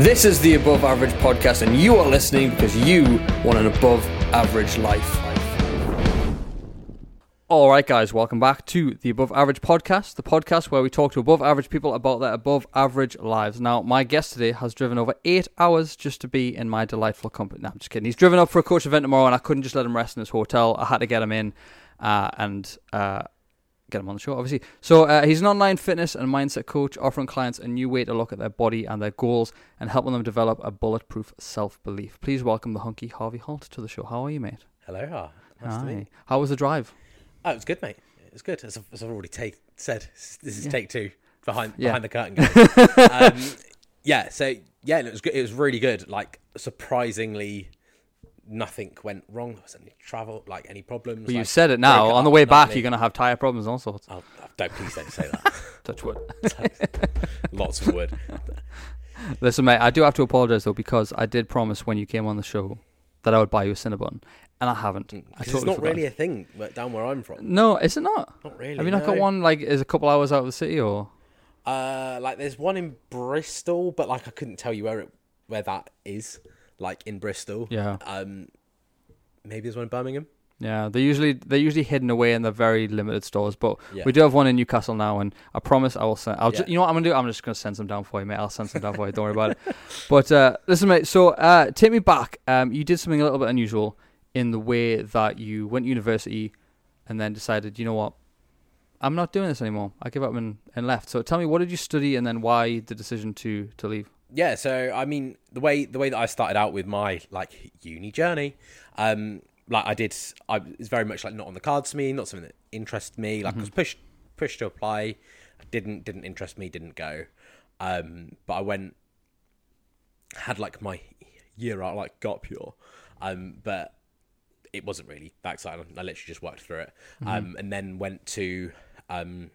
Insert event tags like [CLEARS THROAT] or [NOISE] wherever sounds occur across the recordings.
This is the Above Average Podcast, and you are listening because you want an above average life. All right, guys, welcome back to the Above Average Podcast, the podcast where we talk to above average people about their above average lives. Now, my guest today has driven over eight hours just to be in my delightful company. No, I'm just kidding. He's driven up for a coach event tomorrow, and I couldn't just let him rest in his hotel. I had to get him in uh, and uh, get him on the show, obviously. So, uh, he's an online fitness and mindset coach, offering clients a new way to look at their body and their goals and helping them develop a bulletproof self belief. Please welcome the hunky Harvey Holt to the show. How are you, mate? Hello, nice to meet Hi. you. How was the drive? Oh, it was good, mate. It was good. As I've, as I've already take, said, this is Yeah. take two behind Yeah. behind the curtain. Guys. [LAUGHS] um, yeah, so yeah, it was good. It was really good. Like surprisingly, nothing went wrong. There wasn't any travel, like any problems. Well, you said it now. On the way back, you're going to have tyre problems and all sorts. Oh, don't please don't say that. [LAUGHS] Touch wood. [LAUGHS] Lots of wood. [LAUGHS] Listen, mate, I do have to apologise, though, because I did promise when you came on the show that I would buy you a Cinnabon, and I haven't. I Because Mm, it's not forgot. really a thing down where I'm from. No, is it not? Not really. Have you not got one, like, is a couple hours out of the city, or? Uh, like there's one in Bristol, but like I couldn't tell you where it where that is. Like in Bristol. Yeah. Um, maybe there's one in Birmingham. Yeah, they're usually they're usually hidden away in the very limited stores, but Yeah. we do have one in Newcastle now, and I promise I will send. I'll ju- you know what I'm gonna do? I'm just gonna send some down for you, mate. I'll send some down for you. Don't worry about it. [LAUGHS] But uh, listen, mate. So uh, take me back. Um, you did something a little bit unusual in the way that you went to university, and then decided, you know what, I'm not doing this anymore. I give up and, and left. So tell me, what did you study, and then why the decision to to leave? Yeah, so I mean the way the way that I started out with my like uni journey, um, like I did, I it's very much like not on the cards to me, not something that interested me. Like I was pushed pushed to apply, didn't didn't interest me, didn't go. Um, but I went, had like my year out like got pure, um, but it wasn't really that exciting. I literally just worked through it, um, and then went to um,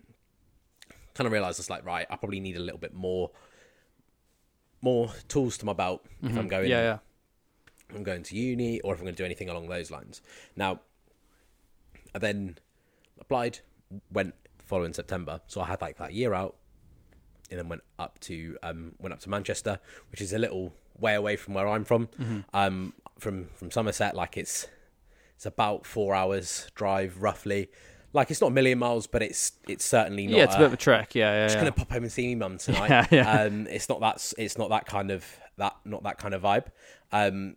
kind of realized it's like right, I probably need a little bit more more tools to my belt if I'm going Yeah, yeah. I'm going to uni or if I'm going to do anything along those lines. Now, I then applied, went the following September, so I had like that year out, and then went up to um, went up to Manchester, which is a little way away from where I'm from, Mm-hmm. um, from from Somerset. Like it's it's about four hours drive roughly. Like it's not a million miles, but it's it's certainly not. Yeah, it's a bit of a trek. Yeah, yeah, just yeah. gonna pop home and see me mum tonight. [LAUGHS] Yeah, yeah. Um, it's not that. It's not that kind of that. Not that kind of vibe. Um,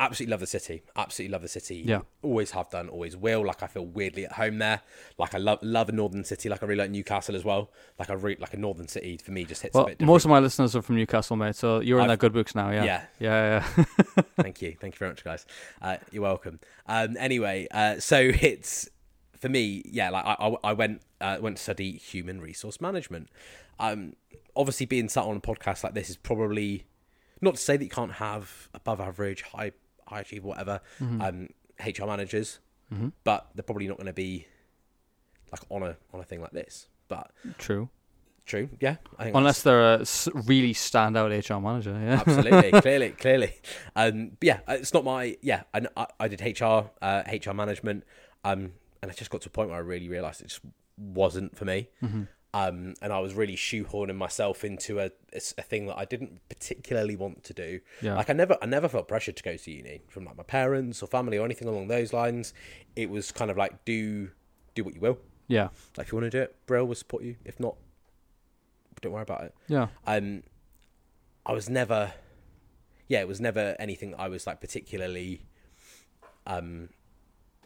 absolutely love the city. Absolutely love the city. Yeah. Always have done. Always will. Like I feel weirdly at home there. Like I love love a northern city. Like I really like Newcastle as well. Like I really like a northern city for me just hits a Well, bit different. most of my listeners are from Newcastle, mate. So you're in I've- their good books now. Yeah. Yeah. Yeah. Yeah. Thank [LAUGHS] you. Thank you very much, guys. Uh, you're welcome. Um, anyway, uh, so [LAUGHS] it's for me, yeah. Like I, I, went uh, went to study human resource management. Um, obviously, being sat on a podcast like this is probably not to say that you can't have above average, high high achieve whatever um, HR managers, but they're probably not going to be like on a on a thing like this. But True. true, yeah. I think Unless they're a really standout HR manager. Yeah. absolutely [LAUGHS] clearly clearly um but yeah it's not my yeah I, I, I did hr uh hr management um and i just got to a point where i really realized it just wasn't for me Mm-hmm. um and i was really shoehorning myself into a a thing that i didn't particularly want to do Yeah. like i never i never felt pressured to go to uni from like my parents or family or anything along those lines it was kind of like do do what you will Yeah. like if you want to do it brill will support you if not don't worry about it Yeah. um I was never yeah, it was never anything that I was like particularly um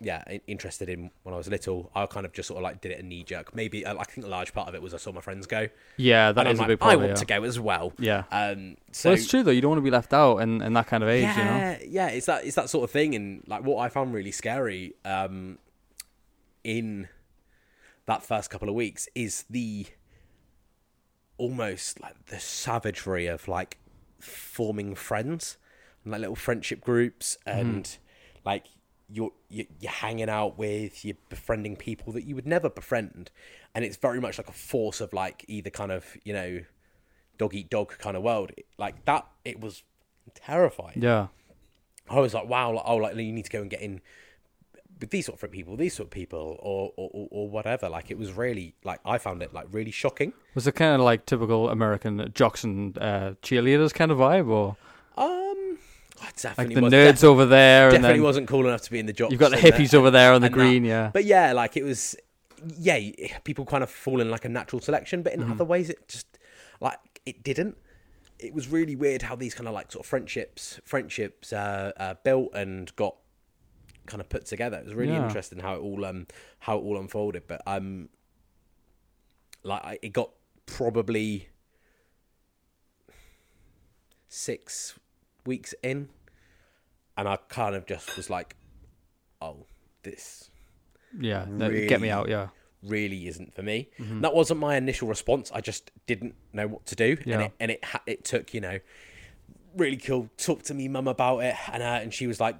yeah, interested in when I was little. I kind of just sort of like did it a knee jerk. Maybe uh, I think a large part of it was I saw my friends go. Yeah. That and I'm a like, big part. I want yeah. to go as well. Yeah. Um so well, it's true though. You don't want to be left out in, in that kind of age, yeah, you know. yeah, it's that it's that sort of thing, and like what I found really scary um, in that first couple of weeks is the almost like the savagery of like forming friends and like little friendship groups and like you're you- you're hanging out with you're befriending people that you would never befriend and it's very much like a force of like either kind of you know dog eat dog kind of world like that it was terrifying Yeah. I was like, wow, like, oh, like you need to go and get in with these sort of people, these sort of people, or, or or- whatever. Like it was really like I found it like really shocking. Was it kind of like typical American jocks and uh, cheerleaders kind of vibe, or Um, I like the nerds over there, and definitely then wasn't cool enough to be in the job. you've got the and hippies over there on the and that. green? Yeah, But yeah, like it was, yeah, people kind of fall in like a natural selection, but in Mm-hmm. other ways, it just like it didn't. It was really weird how these kind of like sort of friendships, friendships uh, uh, built and got kind of put together. It was really Yeah. interesting how it all um how it all unfolded. But um, like I, it got probably six weeks in, and I kind of just was like, oh, this yeah. no, Get me out. Yeah, really isn't for me. Mm-hmm. That wasn't my initial response. I just didn't know what to do, Yeah. and it and it ha- it took you know really cool. Talk to me, mum, about it, and uh, and she was like,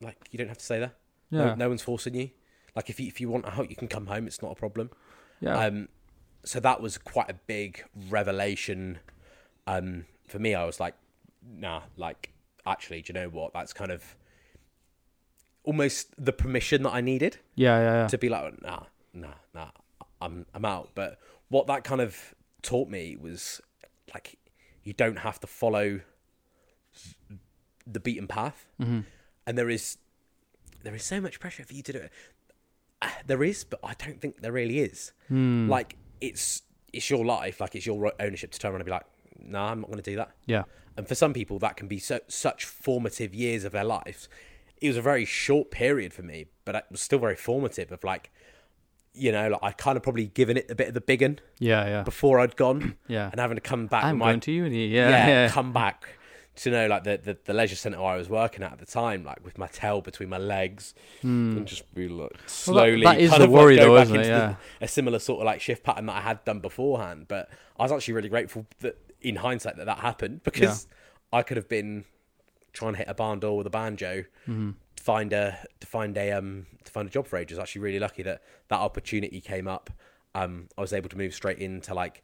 like you don't have to say that. yeah, No, no one's forcing you. Like if you if you want out, you can come home. It's not a problem. yeah. Um, so that was quite a big revelation. Um, for me, I was like, nah, like actually, do you know what? That's kind of almost the permission that I needed yeah, yeah, yeah. to be like, nah, nah, nah, I'm I'm out. But what that kind of taught me was like, you don't have to follow the beaten path, Mm-hmm. and there is there is so much pressure for you to do it. [SIGHS] There is, but I don't think there really is. Hmm. Like it's it's your life, like it's your ro- ownership to turn around and be like, nah, I'm not going to do that. yeah. And for some people, that can be so, such formative years of their lives. It was a very short period for me, but it was still very formative. Of like, you know, like I kind of probably given it a bit of the big un Yeah, yeah, before I'd gone, [CLEARS THROAT] yeah. and having to come back. I'm my, going to uni. Yeah, yeah, yeah, come back to know like the, the the leisure centre I was working at at the time, like with my tail between my legs, and just be like Hmm. Well, that- slowly. that is kind the of, like, worry though, isn't it? into the- a similar sort of like shift pattern that I had done beforehand. But I was actually really grateful that in hindsight that that happened because I could have been trying to hit a barn door with a banjo, Mm-hmm. to find a to find a um to find a job for ages. Actually, really lucky that that opportunity came up. Um, I was able to move straight into like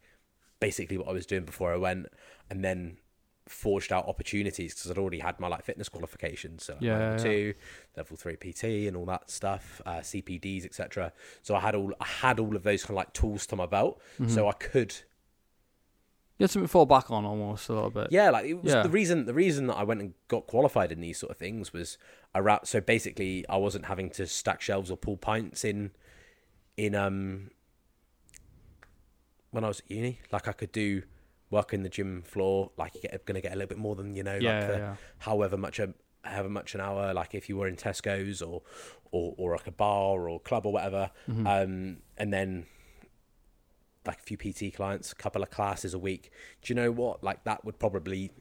basically what I was doing before I went, and then forged out opportunities because I'd already had my like fitness qualifications, so like, Yeah, my yeah, level two, level three PT, and all that stuff, uh, CPDs, etc. So I had all I had all of those kind of like tools to my belt, Mm-hmm. so I could You had something to fall back on almost a little bit. yeah, like it was Yeah. the reason the reason that I went and got qualified in these sort of things was around so basically I wasn't having to stack shelves or pull pints in in um when I was at uni. Like I could do work in the gym floor, like you're gonna get a little bit more than, you know, yeah, like yeah, the, yeah. however much a however much an hour, like if you were in Tesco's or or, or like a bar or club or whatever. Mm-hmm. Um and then like a few PT clients, a couple of classes a week. Do you know what? Like that would probably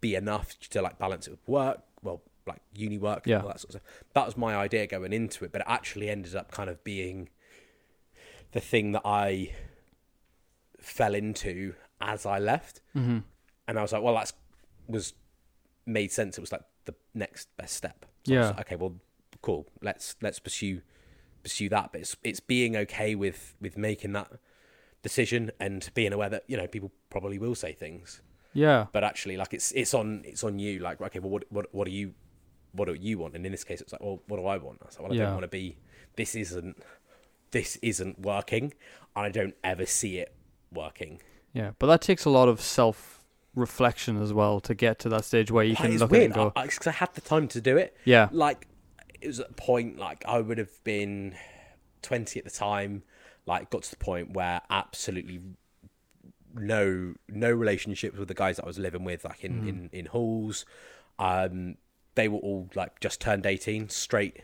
be enough to like balance it with work. Well, like uni work, Yeah. and all that sort of stuff. That was my idea going into it, but it actually ended up kind of being the thing that I fell into as I left. Mm-hmm. And I was like, well, that's was made sense. It was like the next best step. So Yeah. like, okay, well, cool. Let's let's pursue pursue that. But it's it's being okay with with making that decision and being aware that you know people probably will say things, Yeah. but actually, like it's it's on it's on you. Like, okay, well, what what what do you what do you want? And in this case, it's like, well, what do I want? I was like, well, I Yeah. don't want to be. This isn't this isn't working, and I don't ever see it working. Yeah. But that takes a lot of self reflection as well to get to that stage where you can it's look weird at it and go, because I, had the time to do it. yeah, like it was at a point like I would have been 20 at the time like got to the point where absolutely no no relationships with the guys that I was living with like in in, in halls um they were all like just turned 18 straight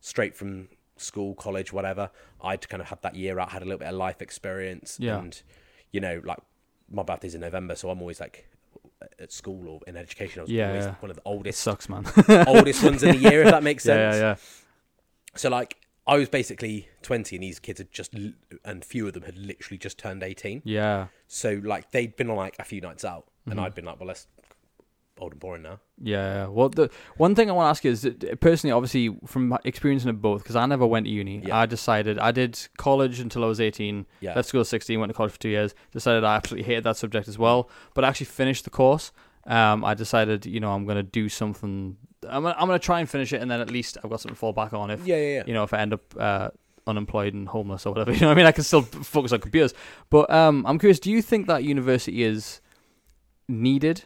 straight from school college whatever I'd kind of had that year out had a little bit of life experience Yeah. and you know like my birthday's in November so I'm always like at school or in education I was Yeah, always yeah. one of the it oldest sucks, man. oldest ones in the year, if that makes [LAUGHS] yeah, sense. yeah, yeah. So like, I was basically twenty, and these kids had just, and few of them had literally just turned eighteen. Yeah. So like, they'd been on like a few nights out, Mm-hmm. and I'd been like, well, let's old and boring now. Yeah. Well, the one thing I want to ask you is that personally, obviously, from experiencing it both, because I never went to uni. Yeah. I decided I did college until I was 18. Yeah. Left school at 16, went to college for two years. Decided I absolutely hated that subject as well. But I actually finished the course. Um, I decided, you know, I'm going to do something I'm gonna, I'm gonna try and finish it, and then at least I've got something to fall back on if Yeah, yeah, yeah. you know if I end up uh, unemployed and homeless or whatever. [LAUGHS] You know, what I mean, I can still focus on computers. But um, I'm curious. Do you think that university is needed,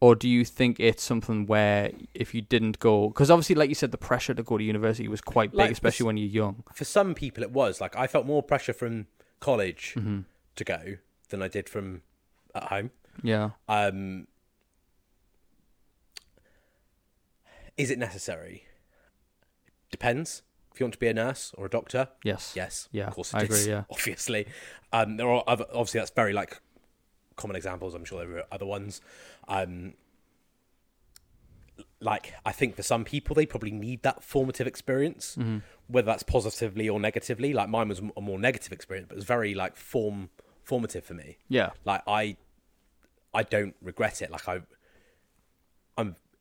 or do you think it's something where if you didn't go, because obviously, like you said, the pressure to go to university was quite big, Like, especially when you're young. For some people, it was like I felt more pressure from college hmm to go than I did from at home. Yeah. Um, is it necessary? Depends. If you want to be a nurse or a doctor, Yes. yes, Yeah, of course it I is, agree, yeah. [LAUGHS] obviously. Um, there are other, obviously that's very like common examples. I'm sure there are other ones. Um, like I think for some people they probably need that formative experience, Mm-hmm. whether that's positively or negatively. Like mine was a more negative experience, but it was very like form formative for me Yeah. like i i don't regret it like i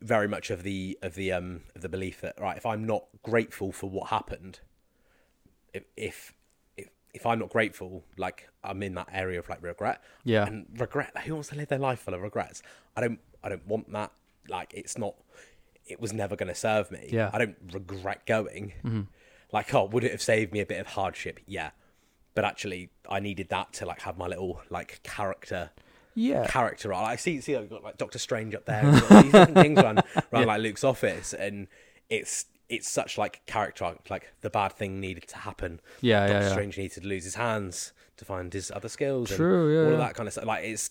very much of the of the um of the belief that right if i'm not grateful for what happened if if if, if i'm not grateful like i'm in that area of like regret. Yeah. and regret who wants to live their life full of regrets? I don't i don't want that. Like it's not it was never going to serve me. Yeah. i don't regret going. Like oh would it have saved me a bit of hardship? Yeah. But actually i needed that to like have my little like character Yeah. character arc. I see see I've got like Doctor Strange up there, and these different things around, around [LAUGHS] like Luke's office, and it's it's such like character. Like the bad thing needed to happen. Yeah, Doctor yeah, yeah. Strange needed to lose his hands to find his other skills. True, and yeah, all yeah. of that kind of stuff. Like it's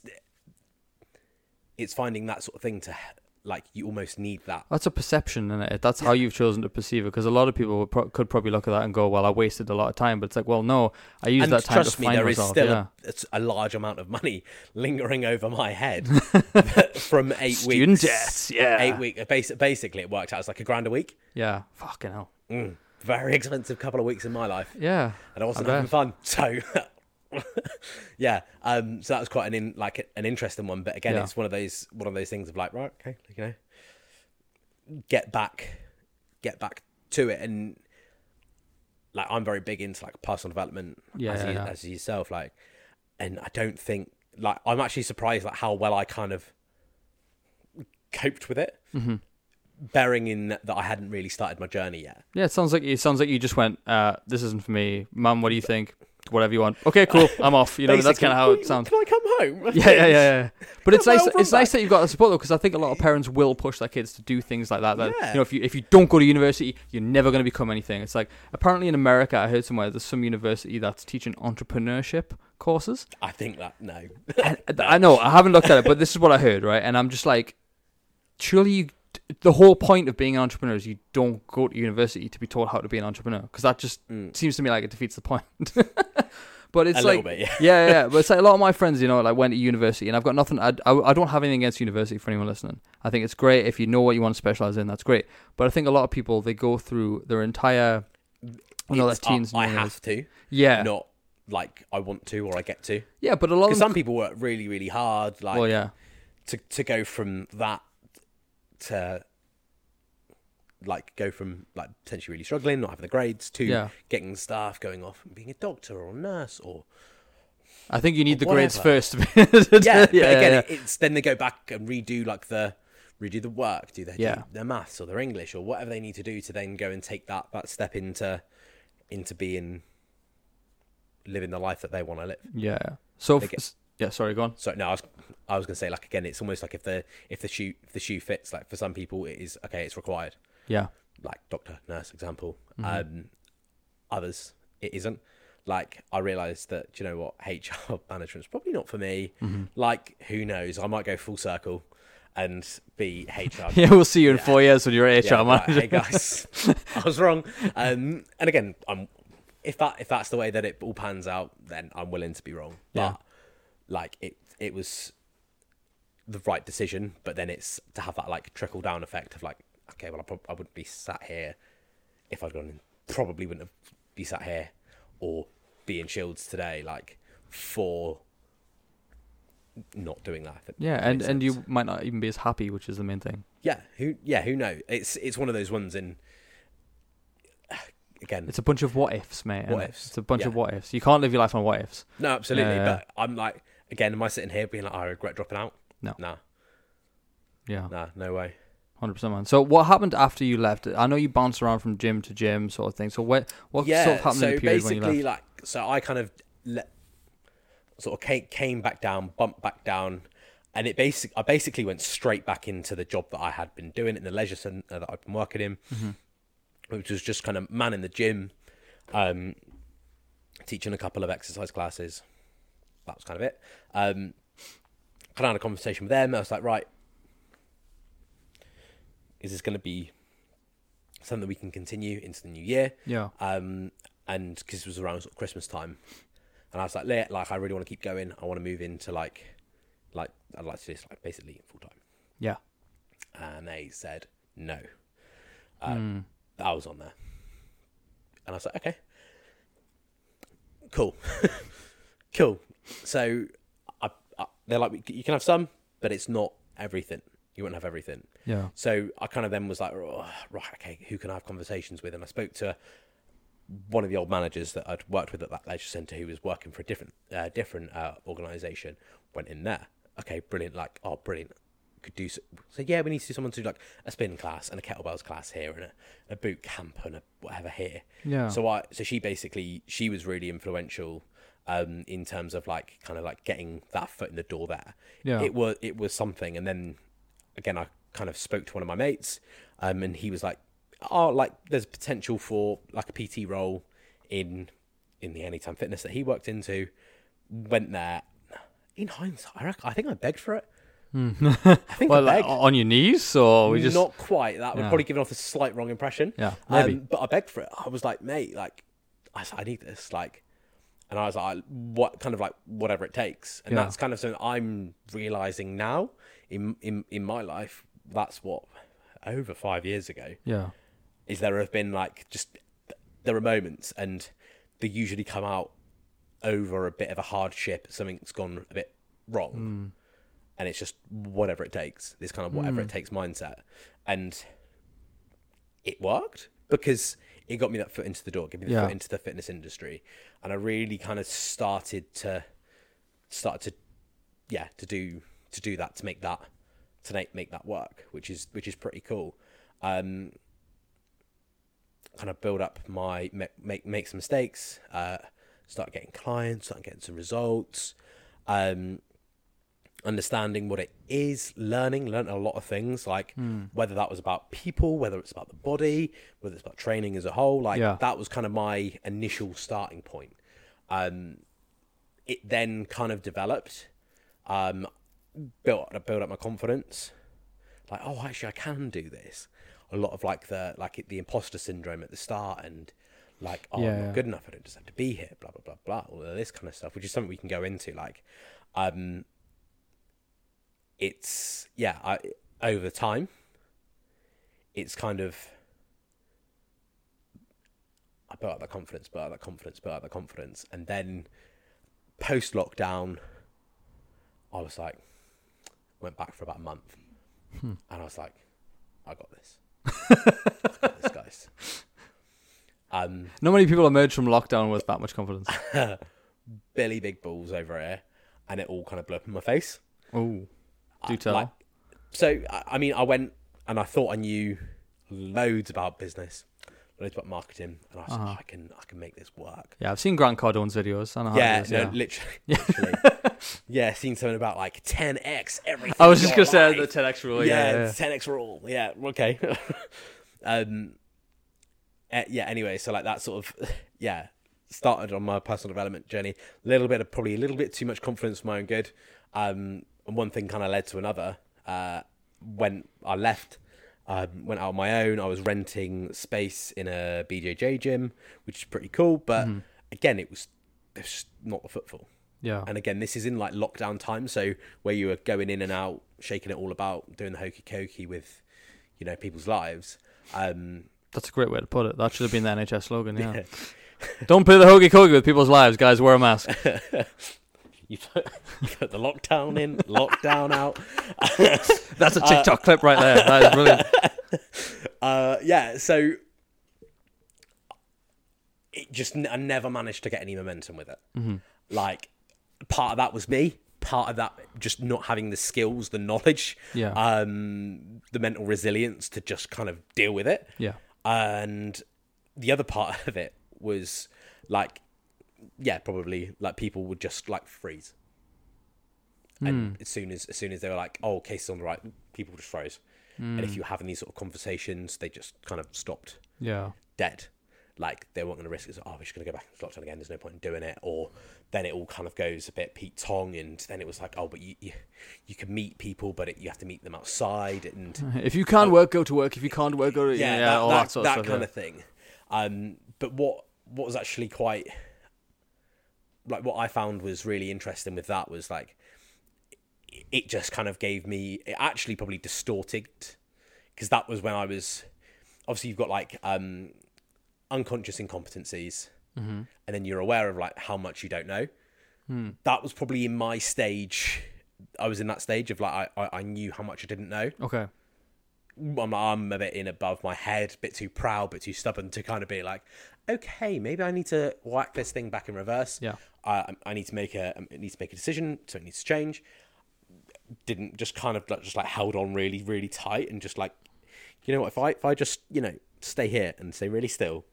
it's finding that sort of thing to like you almost need that. That's a perception, and it? That's how you've chosen to perceive it. Because a lot of people pro- could probably look at that and go, "Well, I wasted a lot of time." But it's like, well, no, I used and that time trust to me, find there is myself. still yeah. a, it's a large amount of money [LAUGHS] lingering over my head [LAUGHS] from eight Student weeks. debts, yeah. eight week. Basic, basically, it worked out as like a grand a week. Yeah. Fucking hell. Mm, very [LAUGHS] expensive couple of weeks in my life, Yeah. and I wasn't I having fun. So, [LAUGHS] yeah, um, so that was quite an in, like an interesting one. But again, Yeah. it's one of those one of those things of like, right, okay, you know, get back, get back to it, and like I'm very big into like personal development Yeah, as, you, yeah. as yourself, like, and I don't think like I'm actually surprised like how well I kind of coped with it. Mm-hmm. Bearing in that I hadn't really started my journey yet. Yeah. It sounds like it sounds like you just went, uh, "This isn't for me, Mum. What do you think? Whatever you want. Okay, cool. [LAUGHS] I'm off. You know, that's kind of how it sounds." Can I come home? [LAUGHS] Yeah, yeah, yeah, yeah. [LAUGHS] But it's nice. It's nice that you've got the support though, because I think a lot of parents will push their kids to do things like that. That Yeah. you know, if you if you don't go to university, you're never going to become anything. It's like apparently in America, I heard somewhere there's some university that's teaching entrepreneurship courses. I think that no. I know I haven't looked at it, but this is what I heard, right? And I'm just like, surely you. The whole point of being an entrepreneur is you don't go to university to be taught how to be an entrepreneur, because that just Mm. seems to me like it defeats the point. [LAUGHS] but it's a like little bit, yeah. yeah, yeah. [LAUGHS] But it's like a lot of my friends, you know, like went to university, and I've got nothing. I, I, I don't have anything against university for anyone listening. I think it's great if you know what you want to specialize in. That's great. But I think a lot of people they go through their entire, you know, It's- that's teens. I, have to, yeah, not like I want to or I get to. yeah. But a lot of some people work really, really hard, like well, yeah, to to go from that to like go from like potentially really struggling, not having the grades, to Yeah. getting staff, going off and being a doctor or a nurse or I think you need the Or grades first. [LAUGHS] Be, yeah. but again, yeah. it's then they go back and redo like the redo the work, do their Yeah. do their maths or their English or whatever they need to do to then go and take that that step into into being living the life that they want to live. yeah. So f- get- yeah, sorry, go on. So no, I was I was gonna say like again, it's almost like if the if the shoe if the shoe fits, like for some people it is okay, it's required. Yeah, Like doctor, nurse example. Mm-hmm. Um, others it isn't. Like I realised that you know what [LAUGHS] HR management's probably not for me. Mm-hmm. Like who knows? I might go full circle and be HR. [LAUGHS] yeah. We'll see you in Yeah. four years when you're HR Yeah, manager. hey guys, [LAUGHS] I was wrong. Um, and again, I'm if that if that's the way that it all pans out, then I'm willing to be wrong. Yeah. Like it, it was the right decision. But then it's to have that like trickle down effect of like, okay, well, I, prob- I wouldn't be sat here if I'd gone. and Probably wouldn't have be sat here or be in Shields today, like for not doing that. Yeah, and and you might not even be as happy, which is the main thing. Yeah, who? Yeah, who knows? It's it's one of those ones in. [SIGHS] Again, It's a bunch of what ifs, mate. What ifs, It's a bunch of what ifs. You can't live your life on what ifs. no, absolutely. Yeah, yeah. But I'm like, again, am I sitting here being like, I regret dropping out? No. nah, Yeah. nah, no way. Hundred percent, man. So, what happened after you left? I know you bounced around from gym to gym, sort of thing. So, what what yeah. sort of happened so in the period when you basically, left? like, so I kind of let, sort of came, came back down, bumped back down, and it basic. I basically went straight back into the job that I had been doing in the leisure centre that I'd been working in, Mm-hmm. which was just kind of man in the gym, um, teaching a couple of exercise classes. That was kind of it. Um, kind of had a conversation with them. I was like, right, is this going to be something we can continue into the new year? Yeah, um, and because it was around sort of Christmas time, and I was like, "Yeah, like I really want to keep going. I want to move into like, like I'd like to do this like basically full time. yeah, And they said no. Um, That was on there, and I was like, okay, cool, [LAUGHS] cool. So I, I, they're like, you can have some, but it's not everything. You won't have everything. yeah, So I kind of then was like, oh, right, okay, who can I have conversations with? And I spoke to one of the old managers that I'd worked with at that leisure centre who was working for a different uh, different uh, organisation. Went in there. Okay, brilliant. Like, oh, brilliant. Could do so. so. Yeah, we need to do someone to do like a spin class and a kettlebells class here and a, a boot camp and a whatever here. yeah. So I so she basically she was really influential um in terms of like kind of like getting that foot in the door there. Yeah. It was it was something and then again I kind of spoke to one of my mates um and he was like oh like there's potential for like a PT role in in the anytime fitness that he worked into went there in hindsight I reckon, I think I begged for it. [LAUGHS] I think [LAUGHS] well, I like, on your knees, or we just not quite. That would Yeah. probably give off a slight wrong impression. Yeah, maybe. Um, but I begged for it. I was like, mate, like, I, I need this, like, and I was like, what kind of like whatever it takes, and Yeah. that's kind of something I'm realizing now in in in my life. That's what over five years ago yeah, is there have been like just there are moments and they usually come out over a bit of a hardship something's gone a bit wrong Hmm. and it's just whatever it takes this kind of whatever it takes mindset and it worked because it got me that foot into the door gave me the Yeah. foot into the fitness industry and i really kind of started to start to yeah to do to do that to make that to make, make that work which is which is pretty cool um kind of build up my make make, make some mistakes uh start getting clients start getting some results um understanding what it is learning learned a lot of things like whether that was about people whether it's about the body whether it's about training as a whole like Yeah. that was kind of my initial starting point. Um it then kind of developed um built build up my confidence. Like oh actually i can do this. A lot of like the like the imposter syndrome at the start and like oh Yeah, i'm yeah. not good enough. I don't deserve to be here. Blah blah blah blah. All of this kind of stuff which is something we can go into like um it's yeah I, over time it's kind of i built up that confidence built up that confidence built up that confidence. And then post lockdown i was like went back for about a month. And i was like i got this. I [LAUGHS] got this guys. Um not many people emerge from lockdown with that much confidence. [LAUGHS] billy big balls over here and it all kind of blew up in my face. Oh, do tell. like so I- mean i went and i thought i knew loads about business loads about marketing and i was Uh-huh. i can i can make this work yeah, I've seen Grant Cardone's videos. I know yeah is, no yeah. literally [LAUGHS] literally yeah seen something about like 10x everything I was just gonna say the 10x rule. yeah, Yeah, yeah, 10x rule. Yeah, okay. [LAUGHS] um, eh, yeah. Anyway, so like that sort of [LAUGHS] yeah started on my personal development journey. A little bit of probably a little bit too much confidence for my own good. Um, and one thing kind of led to another. Uh, when I left, um, went out on my own. I was renting space in a BJJ gym, which is pretty cool. But again, it was it was just not the footfall. yeah. And again, this is in like lockdown time, so where you were going in and out, shaking it all about, doing the hokey cokey with, you know, people's lives. Um, That's a great way to put it. That should have been the NHS slogan. Yeah. [LAUGHS] Don't play the hokey cokey with people's lives, guys. Wear a mask. [LAUGHS] you put, [LAUGHS] you put the lockdown in, lockdown out. [LAUGHS] That's a TikTok clip right there. That is brilliant. [LAUGHS] Uh, yeah, so it just I never managed to get any momentum with it. Like part of that was me part of that just not having the skills, the knowledge, Yeah. um, the mental resilience to just kind of deal with it. yeah. And the other part of it was like, yeah, probably like people would just like freeze. And as soon as as soon as they were like, "Oh, case is on the right," people just froze. And if you were having these sort of conversations, they just kind of stopped Yeah. dead. Like they weren't going to risk it. So, oh, we're just going to go back into lockdown again. There's no point in doing it. Or then it all kind of goes a bit Pete Tong, and then it was like, oh, but you you, you can meet people, but it, you have to meet them outside, and [LAUGHS] If you can't work, go to work. If you can't work, go to yeah, yeah, that, that, that, sort of stuff. kind yeah. of thing. Um, but what what was actually quite like what I found was really interesting with that was like it- just kind of gave me it actually probably distorted because that was when I was obviously you've got like um unconscious incompetencies Mm-hmm. and then you're aware of like how much you don't know Hmm. that was probably in my stage I was in that stage of like I, I, I knew how much I didn't know Okay. I'm, I'm a bit in above my head, a bit too proud, bit too stubborn to kind of be like, okay, maybe I need to whack this thing back in reverse. Yeah. Uh, I need to make a I need to make a decision. So it needs to change. Didn't just kind of like, just like held on really really tight and just like, you know what? If I if I just you know stay here and stay really still,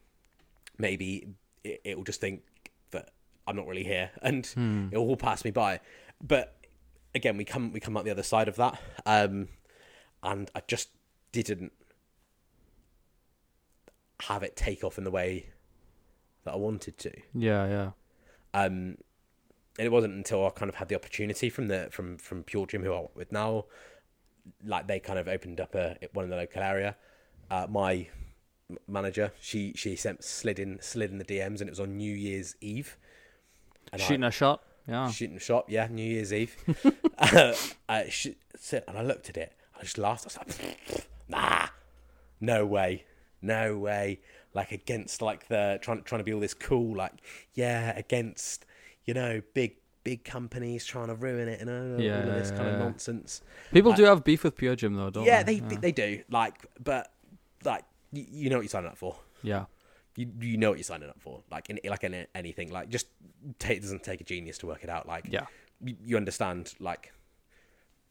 maybe it, it will just think that I'm not really here [LAUGHS] and it will all pass me by. But again, we come we come out the other side of that, um, and I just didn't have it take off in the way that I wanted to. Yeah, yeah. Um, and it wasn't until I kind of had the opportunity from the from from Pure Gym, who I work with now, like they kind of opened up a one in the local area. Uh, my manager, she she sent slid in slid in the DMs, and it was on New Year's Eve. And I- Shooting a shot. Yeah. shooting a shot, yeah, New Year's Eve. [LAUGHS] uh, she said, and I looked at it, I just laughed. I was like, [LAUGHS] nah, no way, no way. Like against like the trying trying to be all this cool, like yeah, against you know big big companies trying to ruin it and uh, Yeah, all of this kind yeah, of nonsense. People do have beef with Pure Gym though, don't they? yeah, they? they they do like, but like you, you know what you're signing up for. Yeah. You, you know what you're signing up for. Like in like in anything, like just take, it doesn't take a genius to work it out. Like Yeah. you, you understand like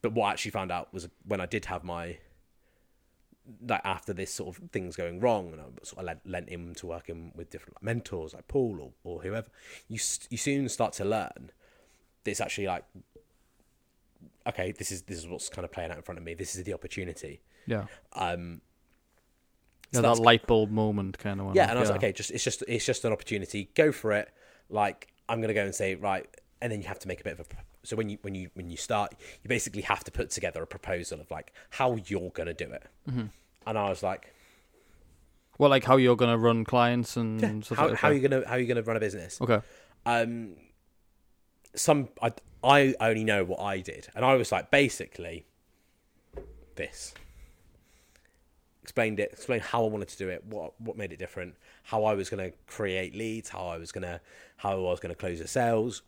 but what I actually found out was when I did have my like after this sort of things going wrong and I sort of lent, lent him to working with different mentors like Paul or, or whoever you you soon start to learn that it's actually like okay this is this is what's kind of playing out in front of me this is the opportunity Yeah. um Yeah, that's that light bulb moment kind of one. yeah and I was like okay just it's just it's just an opportunity go for it like I'm gonna go and say right and then you have to make a bit of a so when you when you when you start you basically have to put together a proposal of like how you're gonna do it Mm-hmm. and I was like Well, like how you're gonna run clients and stuff how, like how that. you gonna how are you gonna run a business Okay. um some I I only know what I did and I was like basically this explained it explained how I wanted to do it what what made it different how I was going to create leads how I was going to how I was going to close the sales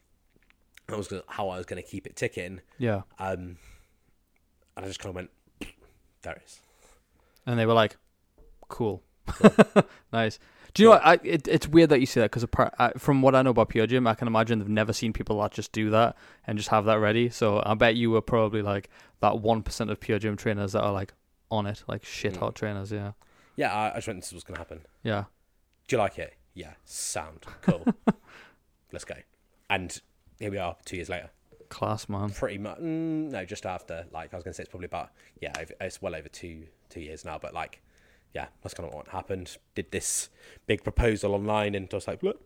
I was gonna, how I was going to keep it ticking Yeah. um and I just kind of went [SNIFFS] there it is And they were like, "Cool, [LAUGHS] nice." Do you know what? I, it, it's weird that you say that because from what I know about Pure Gym, I can imagine they've never seen people that just do that and just have that ready. So I bet you were probably like that one percent of Pure Gym trainers that are like on it, like shit Mm. hot trainers. Yeah, yeah I, I just went this was going to happen yeah, do you like it yeah sound cool [LAUGHS] let's go and here we are two years later class man. pretty much mm, no just after like i was gonna say it's probably about yeah it's well over two two years now but like yeah that's kind of what happened did this big proposal online and I was like look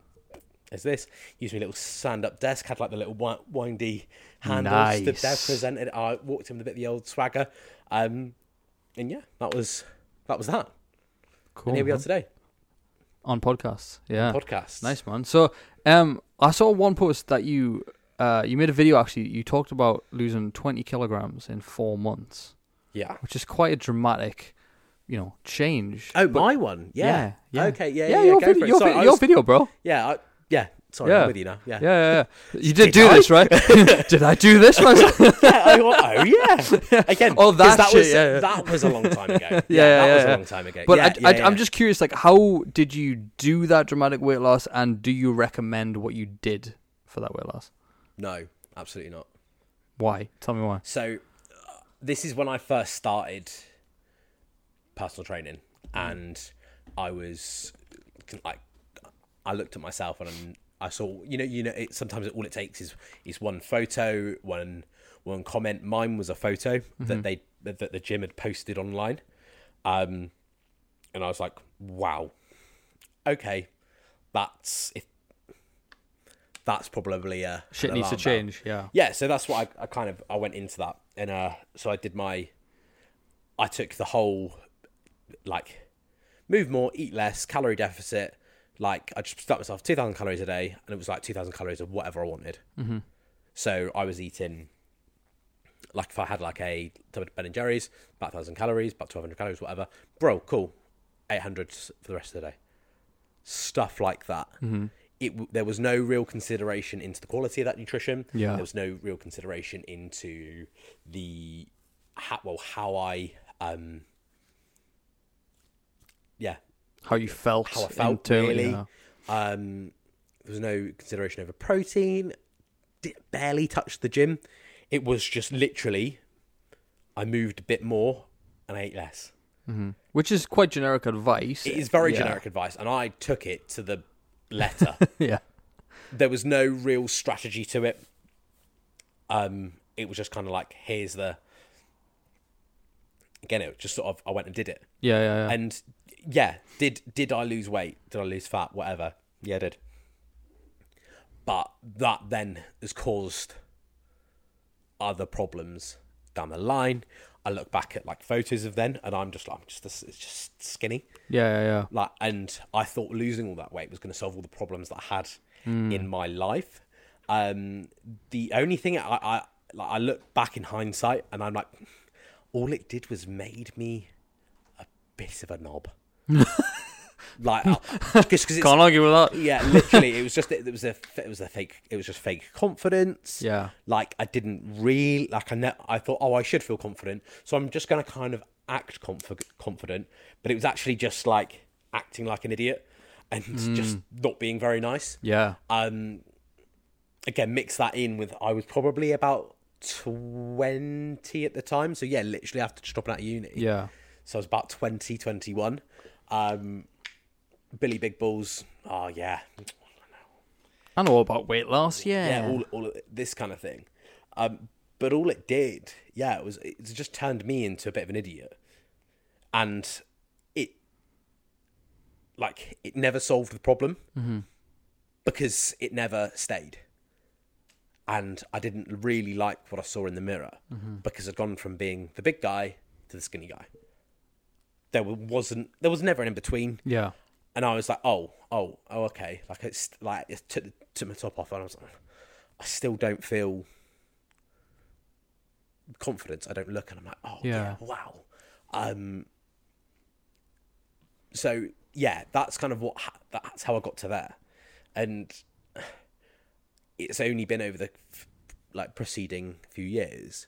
is this used my little stand up desk had like the little wi- windy handles stood there Nice. presented i walked in with a bit of the old swagger um and yeah that was that was that Cool. and here we are today on podcasts. Yeah, podcast Nice man. So, um, I saw one post that you, uh, you made a video actually. You talked about losing twenty kilograms in four months, yeah which is quite a dramatic, you know, change. oh But- my one yeah. yeah, yeah. okay yeah yeah, yeah, your, go video, for it. your, Sorry, vi- I your was- video, bro. yeah I, yeah sorry Yeah. i'm with you now yeah Yeah, yeah, yeah. You did Did do I? this, right? [LAUGHS] [LAUGHS] did I do this? [LAUGHS] yeah, I, oh yeah. Again, Oh, that that shit, was yeah, yeah. that was a long time ago. Yeah, yeah, that was yeah. a long time ago. but I, I. I'm just curious, like, how did you do that dramatic weight loss, and do you recommend what you did for that weight loss? no, absolutely not. Why? Tell me why. So, uh, this is when I first started personal training, and I was like, I looked at myself and I saw, you know, you know, it, sometimes all it takes is is one photo, one one comment. Mine was a photo that they that the gym had posted online, um, and I was like, wow, okay, that's if that's probably a Shit needs to alarm bell. change. Yeah. Yeah, so that's what I, I kind of I went into that, and uh, so I did my, I took the whole, like, move more, eat less, calorie deficit. Like I just stuck myself two thousand calories a day, and it was like two thousand calories of whatever I wanted. Mm-hmm. So I was eating, like if I had like a tub of Ben and Jerry's, about thousand calories, about twelve hundred calories, whatever. Bro, cool, eight hundred for the rest of the day. Stuff like that. Mm-hmm. It there was no real consideration into the quality of that nutrition. Yeah. There was no real consideration into the how, well how I um yeah How you felt? how I felt internally, really. yeah. Um, there was no consideration over protein. Di barely touched the gym. It was just literally, I moved a bit more and I ate less. Which is quite generic advice. It is very Yeah. generic advice, and I took it to the letter. [LAUGHS] yeah. there was no real strategy to it. Um, it was just kind of like, here's the. Again, it was just sort of I went and did it. Yeah. Yeah. Yeah. And yeah, did did I lose weight? Did I lose fat? Whatever. Yeah, I did. But that then has caused other problems down the line. I look back at like photos of then, and I'm just like, I'm just it's just skinny. yeah. Yeah. Yeah. Like, and I thought losing all that weight was going to solve all the problems that I had in my life. Um, the only thing I, I like, I look back in hindsight, and I'm like, all it did was made me a bit of a knob. [LAUGHS] like, because it's Can't argue with that. yeah, literally, it was [LAUGHS] just it was a it was a fake it was just fake confidence. Yeah. like I didn't really like I ne- I thought oh I should feel confident, so I'm just gonna kind of act conf- confident, but it was actually just like acting like an idiot and just not being very nice. Yeah. Um, again, mix that in with I was probably about twenty at the time, so yeah, literally after just dropping out of uni. Yeah. So I was about 20, 21. Um, Billy Big Balls. Oh, yeah. I know all about weight loss. Yeah. Yeah, all, all of this kind of thing. Um, but all it did, yeah, it was it just turned me into a bit of an idiot. And it, like, it never solved the problem because it never stayed. And I didn't really like what I saw in the mirror because I'd gone from being the big guy to the skinny guy. There wasn't, there was never an in between yeah. and I was like, oh, oh, oh, okay. Like it's like it took, took my top off, and I was like, I still don't feel confidence. I don't look, and I'm like, oh, yeah, Yeah. wow. Um. So yeah, that's kind of what ha- that's how I got to there, and it's only been over the like preceding few years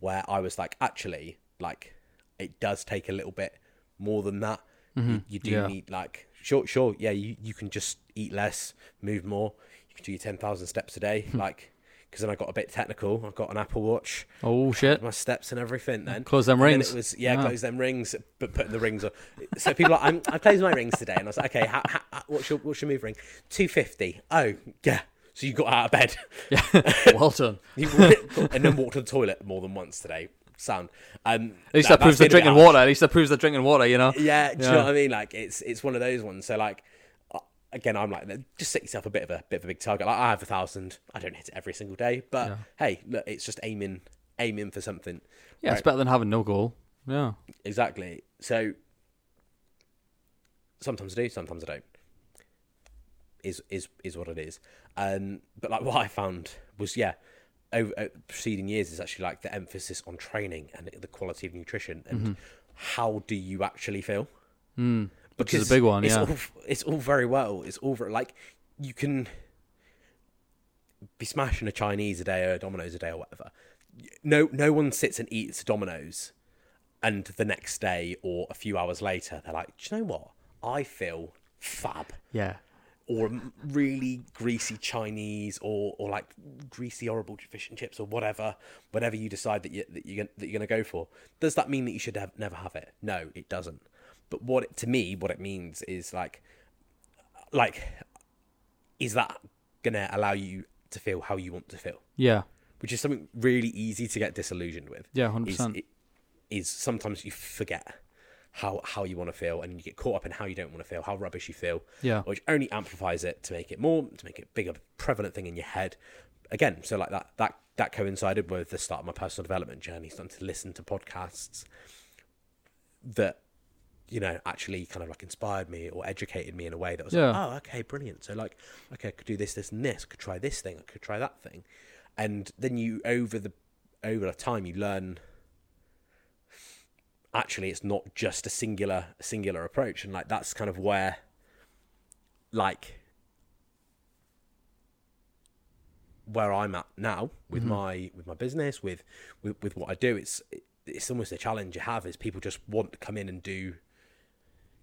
where I was like, actually, like it does take a little bit more than that. You, you do Yeah. need like sure, sure, yeah. You you can just eat less, move more. You can do your ten thousand steps a day, like because then I got a bit technical. I've got an Apple Watch, Oh shit. my steps and everything. Then Close them rings. It was yeah, Ah. close them rings, but putting the rings on. So people are like, I'm, I closed my rings today, and I was like, okay, how, how, what's your what's your move ring? Two fifty. Oh yeah. So you got out of bed. [LAUGHS] well done. And then walked to the toilet more than once today. Sound. Um, At least that proves they're drinking water. At least that proves they're drinking water. You know. Yeah, do you know what I mean? Like it's it's one of those ones. So like, uh, again, I'm like, just set yourself a bit of a bit of a big target. Like I have a thousand. I don't hit it every single day, but Yeah. hey, look, it's just aiming aiming for something. Yeah, it's better than having no goal. Yeah. Exactly. So sometimes I do, sometimes I don't. Is is is what it is. Um, but like what I found was yeah, over uh, preceding years is actually like the emphasis on training and the quality of nutrition and how do you actually feel. Mm. Which is a big one, It's yeah. all, it's all very well. It's all very, like you can be smashing a Chinese a day or a Domino's a day or whatever. No, no one sits and eats Domino's, and the next day or a few hours later, they're like, "Do you know what? I feel fab." Yeah. Or really greasy Chinese, or or like greasy horrible fish and chips, or whatever, whatever you decide that you that you that you're going to go for. Does that mean that you should have never have it? No, it doesn't. But what it, to me, what it means is like, like, is that going to allow you to feel how you want to feel? Yeah. Which is something really easy to get disillusioned with. Yeah, hundred percent. Is sometimes you forget how how you want to feel, and you get caught up in how you don't want to feel, how rubbish you feel, Yeah. which only amplifies it to make it more, to make it bigger, prevalent thing in your head. Again, so like that that that coincided with the start of my personal development journey, starting to listen to podcasts that you know actually kind of like inspired me or educated me in a way that was Yeah. like, oh, okay, brilliant. So like, okay, I could do this, this, and this. I could try this thing. I could try that thing, and then you over the over the time you learn. Actually, it's not just a singular singular approach, and like that's kind of where, like, where I'm at now with mm-hmm. my with my business, with with, with what I do. It's it's almost a challenge you have is people just want to come in and do.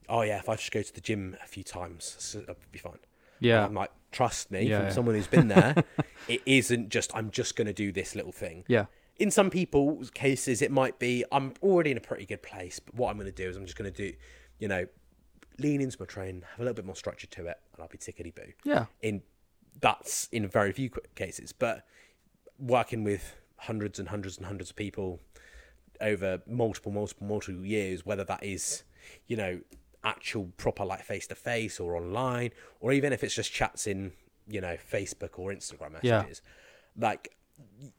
Oh yeah, if I just go to the gym a few times, so I'll be fine. Yeah. I'm like, trust me, Yeah, from yeah. someone who's been there, [LAUGHS] it isn't just I'm just going to do this little thing. Yeah. In some people's cases, it might be I'm already in a pretty good place, but what I'm going to do is I'm just going to do, you know, lean into my train, have a little bit more structure to it, and I'll be tickety boo. Yeah. In that's in very few cases, but working with hundreds and hundreds and hundreds of people over multiple, multiple, multiple years, whether that is, you know, actual proper like face to face or online, or even if it's just chats in, you know, Facebook or Instagram Yeah. messages, like y-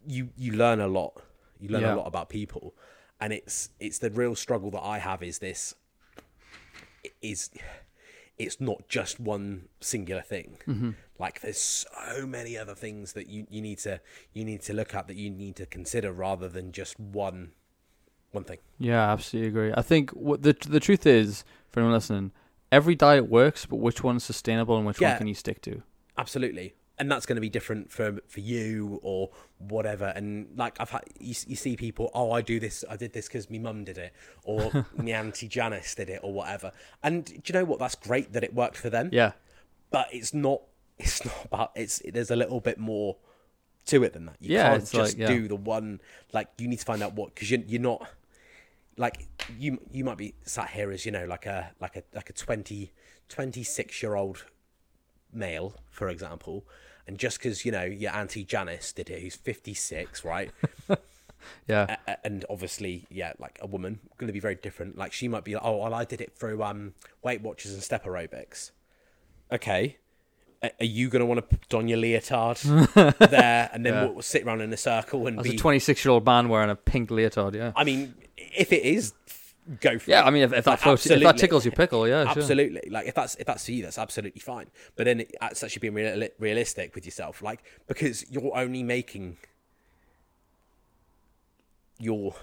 you you learn a lot. You learn Yeah. a lot about people, and it's it's the real struggle that I have is this is it's not just one singular thing. Mm-hmm. Like there's so many other things that you, you need to you need to look at that you need to consider rather than just one one thing. Yeah, absolutely agree. I think what the the truth is for anyone listening, every diet works, but which one's sustainable and which one can you stick to? Absolutely. And that's going to be different for for you or whatever. And like I've had, you, you see people, oh, I do this, I did this because my mum did it, or [LAUGHS] my auntie Janice did it, or whatever. And do you know what? That's great that it worked for them. Yeah. but it's not it's not about it's there's a little bit more to it than that you Yeah, can't just like- yeah. do the one like you need to find out what because you're, you're not like you you might be sat here as you know like a like a like a 20 26 year old male for example and just because you know your auntie janice did it who's 56 right [LAUGHS] Yeah. a- and obviously, yeah, like a woman going to be very different. Like she might be, like, oh, well, I did it through um Weight Watchers and step aerobics. Okay, A- are you going to want to put on your leotard [LAUGHS] there and then Yeah. we'll sit around in a circle and As be? a 26 year old man wearing a pink leotard, yeah. I mean, if it is, go for Yeah, it. I mean, if, if that floats, if that tickles your pickle, yeah, sure. Absolutely, like if that's if that's for you, that's absolutely fine. But then it- it's actually being real, realistic with yourself, like because you're only making your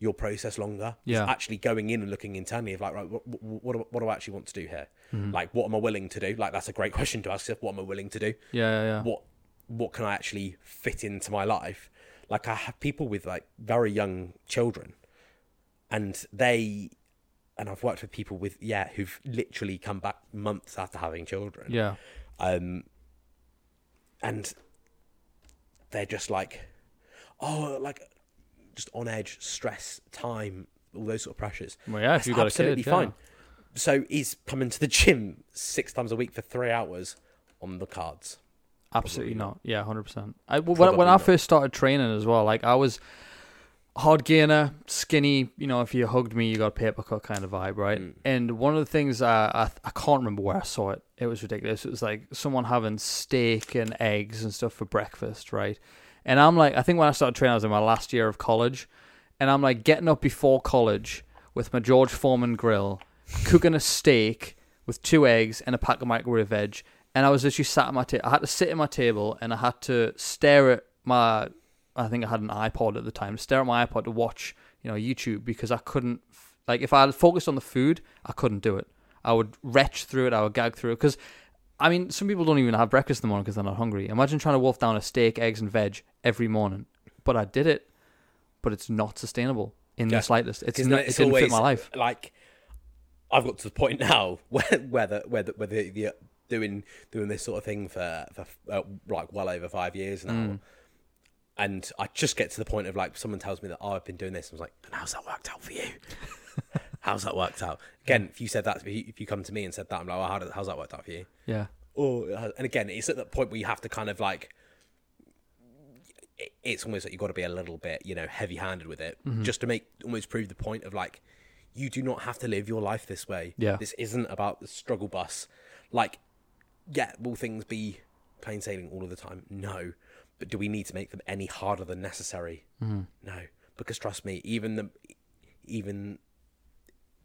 your process longer. It's Yeah. actually going in and looking internally of like, right, what, what, do, what do I actually want to do here? Mm-hmm. Like, what am I willing to do? Like, that's a great question to ask yourself. What am I willing to do? Yeah, yeah, yeah. what what can I actually fit into my life? Like I have people with like very young children, and they, and I've worked with people with yeah who've literally come back months after having children, Yeah. um, and they're just like, oh, like just on edge, stress, time, all those sort of pressures. Well, yeah, if you've got a absolutely kid, yeah. fine. So he's coming to the gym six times a week for three hours on the cards. Absolutely not. Yeah, hundred percent. I when, when I first started training as well, like I was hard gainer, skinny. You know, if you hugged me, you got a paper cut kind of vibe, right? Mm. And one of the things I, I I can't remember where I saw it. It was ridiculous. It was like someone having steak and eggs and stuff for breakfast, right? And I'm like, I think when I started training, I was in my last year of college, and I'm like getting up before college with my George Foreman grill, cooking a steak with two eggs and a pack of microwave veg. And I was literally sat at my table. I had to sit at my table and I had to stare at my. I think I had an iPod at the time. to Stare at my iPod to watch, you know, YouTube because I couldn't. Like, if I had focused on the food, I couldn't do it. I would retch through it. I would gag through it because. I mean, some people don't even have breakfast in the morning because they're not hungry. Imagine trying to wolf down a steak, eggs, and veg every morning. But I did it. But it's not sustainable in Yeah. the slightest. It's not. it- It didn't fit my life. Like, I've got to the point now [LAUGHS] where whether whether whether you're doing doing this sort of thing for for uh, like well over five years now, Mm. And I just get to the point of like someone tells me that oh I've been doing this, I was like, and how's that worked out for you? [LAUGHS] how's that worked out? Again, if you said that, if you, come to me and said that, I'm like, well, how how's that worked out for you? Yeah. Or uh, and again, it's at that point where you have to kind of like. It's almost like you've got to be a little bit, you know, heavy-handed with it, Mm-hmm. just to make almost prove the point of like, you do not have to live your life this way. Yeah. this isn't about the struggle bus. Like, yeah, will things be plain sailing all of the time? No, but do we need to make them any harder than necessary? Mm-hmm. No, because trust me, even the even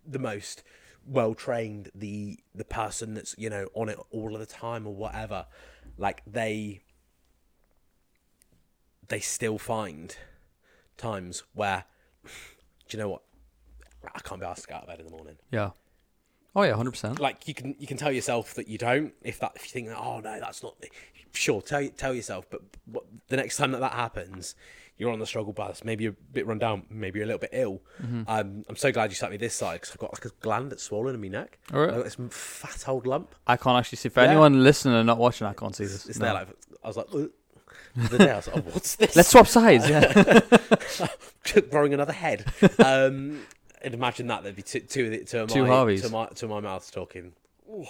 the most well trained, the the person that's you know on it all of the time or whatever, like they they still find times where [SIGHS] do you know what I can't be asked to get out of bed in the morning. Yeah. Oh yeah, hundred percent. Like you can you can tell yourself that you don't if that if you think oh no that's not me. Sure, tell tell yourself, but what, the next time that that happens, you're on the struggle bus. Maybe you're a bit run down. Maybe you're a little bit ill. Um, I'm so glad you sat me this side because I've got like a gland that's swollen in my neck. All right. Got this fat old lump. I can't actually see. For Yeah. anyone listening and not watching, I can't see this. It's No. there. Like I was like, "Ugh." the day I was like, oh, what's [LAUGHS] this? Let's swap sides. Yeah. [LAUGHS] growing another head. [LAUGHS] Um, and imagine that there'd be two, two, of the- two, of Two my, Harveys. of my, of my mouths talking. Ooh,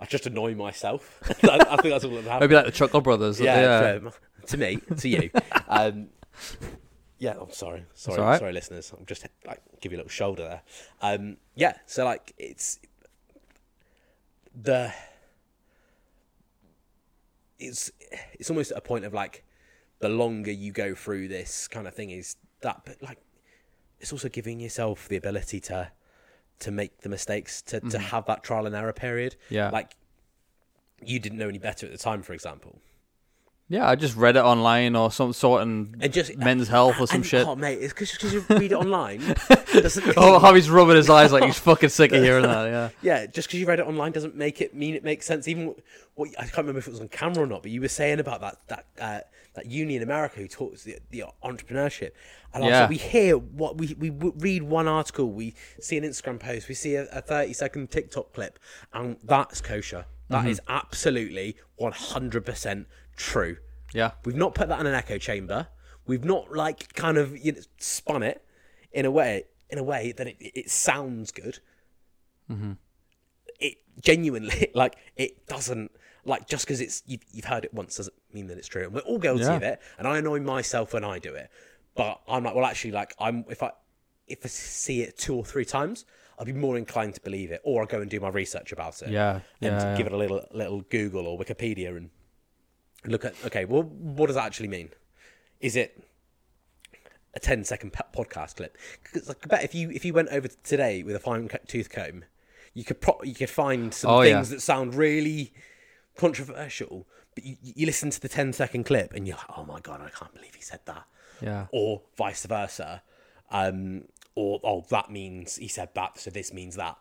I just annoy myself. [LAUGHS] I, I think that's all that happens. Maybe like the Chuckle Brothers. yeah, um, to me, to you. Um, yeah, I'm sorry, sorry, right. sorry, listeners. I'm just like give you a little shoulder there. Um, yeah, so like it's the it's it's almost at a point of like the longer you go through this kind of thing is that, but like it's also giving yourself the ability to to make the mistakes to to mm-hmm. have that trial and error period. Yeah. like you didn't know any better at the time, for example. Yeah, I just read it online or some sort and, and just men's health or some and- shit. Oh, mate, it's because you read it online. [LAUGHS] Oh, how he's rubbing his eyes like he's [LAUGHS] fucking sick of hearing that. Yeah. yeah, just because you read it online doesn't make it mean it makes sense. Even what I can't remember if it was on camera or not, but you were saying about that that uh, that uni in America who talks the, the entrepreneurship, and Yeah. we hear what we we read one article, we see an Instagram post, we see a, a thirty second TikTok clip, and that's kosher. That is absolutely one hundred percent true. Yeah. We've not put that in an echo chamber. We've not like kind of you know, spun it in a way in a way that it, it sounds good. Mm-hmm. It genuinely [LAUGHS] like it doesn't like just because it's you've, you've heard it once doesn't mean that it's true. And we're all guilty Yeah. of it, and I annoy myself when I do it. But I'm like, well, actually, like I'm if I if I see it two or three times, I'll be more inclined to believe it, or I'll go and do my research about it Yeah. and Yeah. give it a little little Google or Wikipedia and look at okay, well, what does that actually mean? Is it a 10 second podcast clip? Because I bet if you if you went over today with a fine tooth comb, you could pro- you could find some Oh, yeah. things that sound really controversial, but you, you listen to the 10 second clip and you're like, oh my god, I can't believe he said that, Yeah. or vice versa, um, or oh that means he said that, so this means that.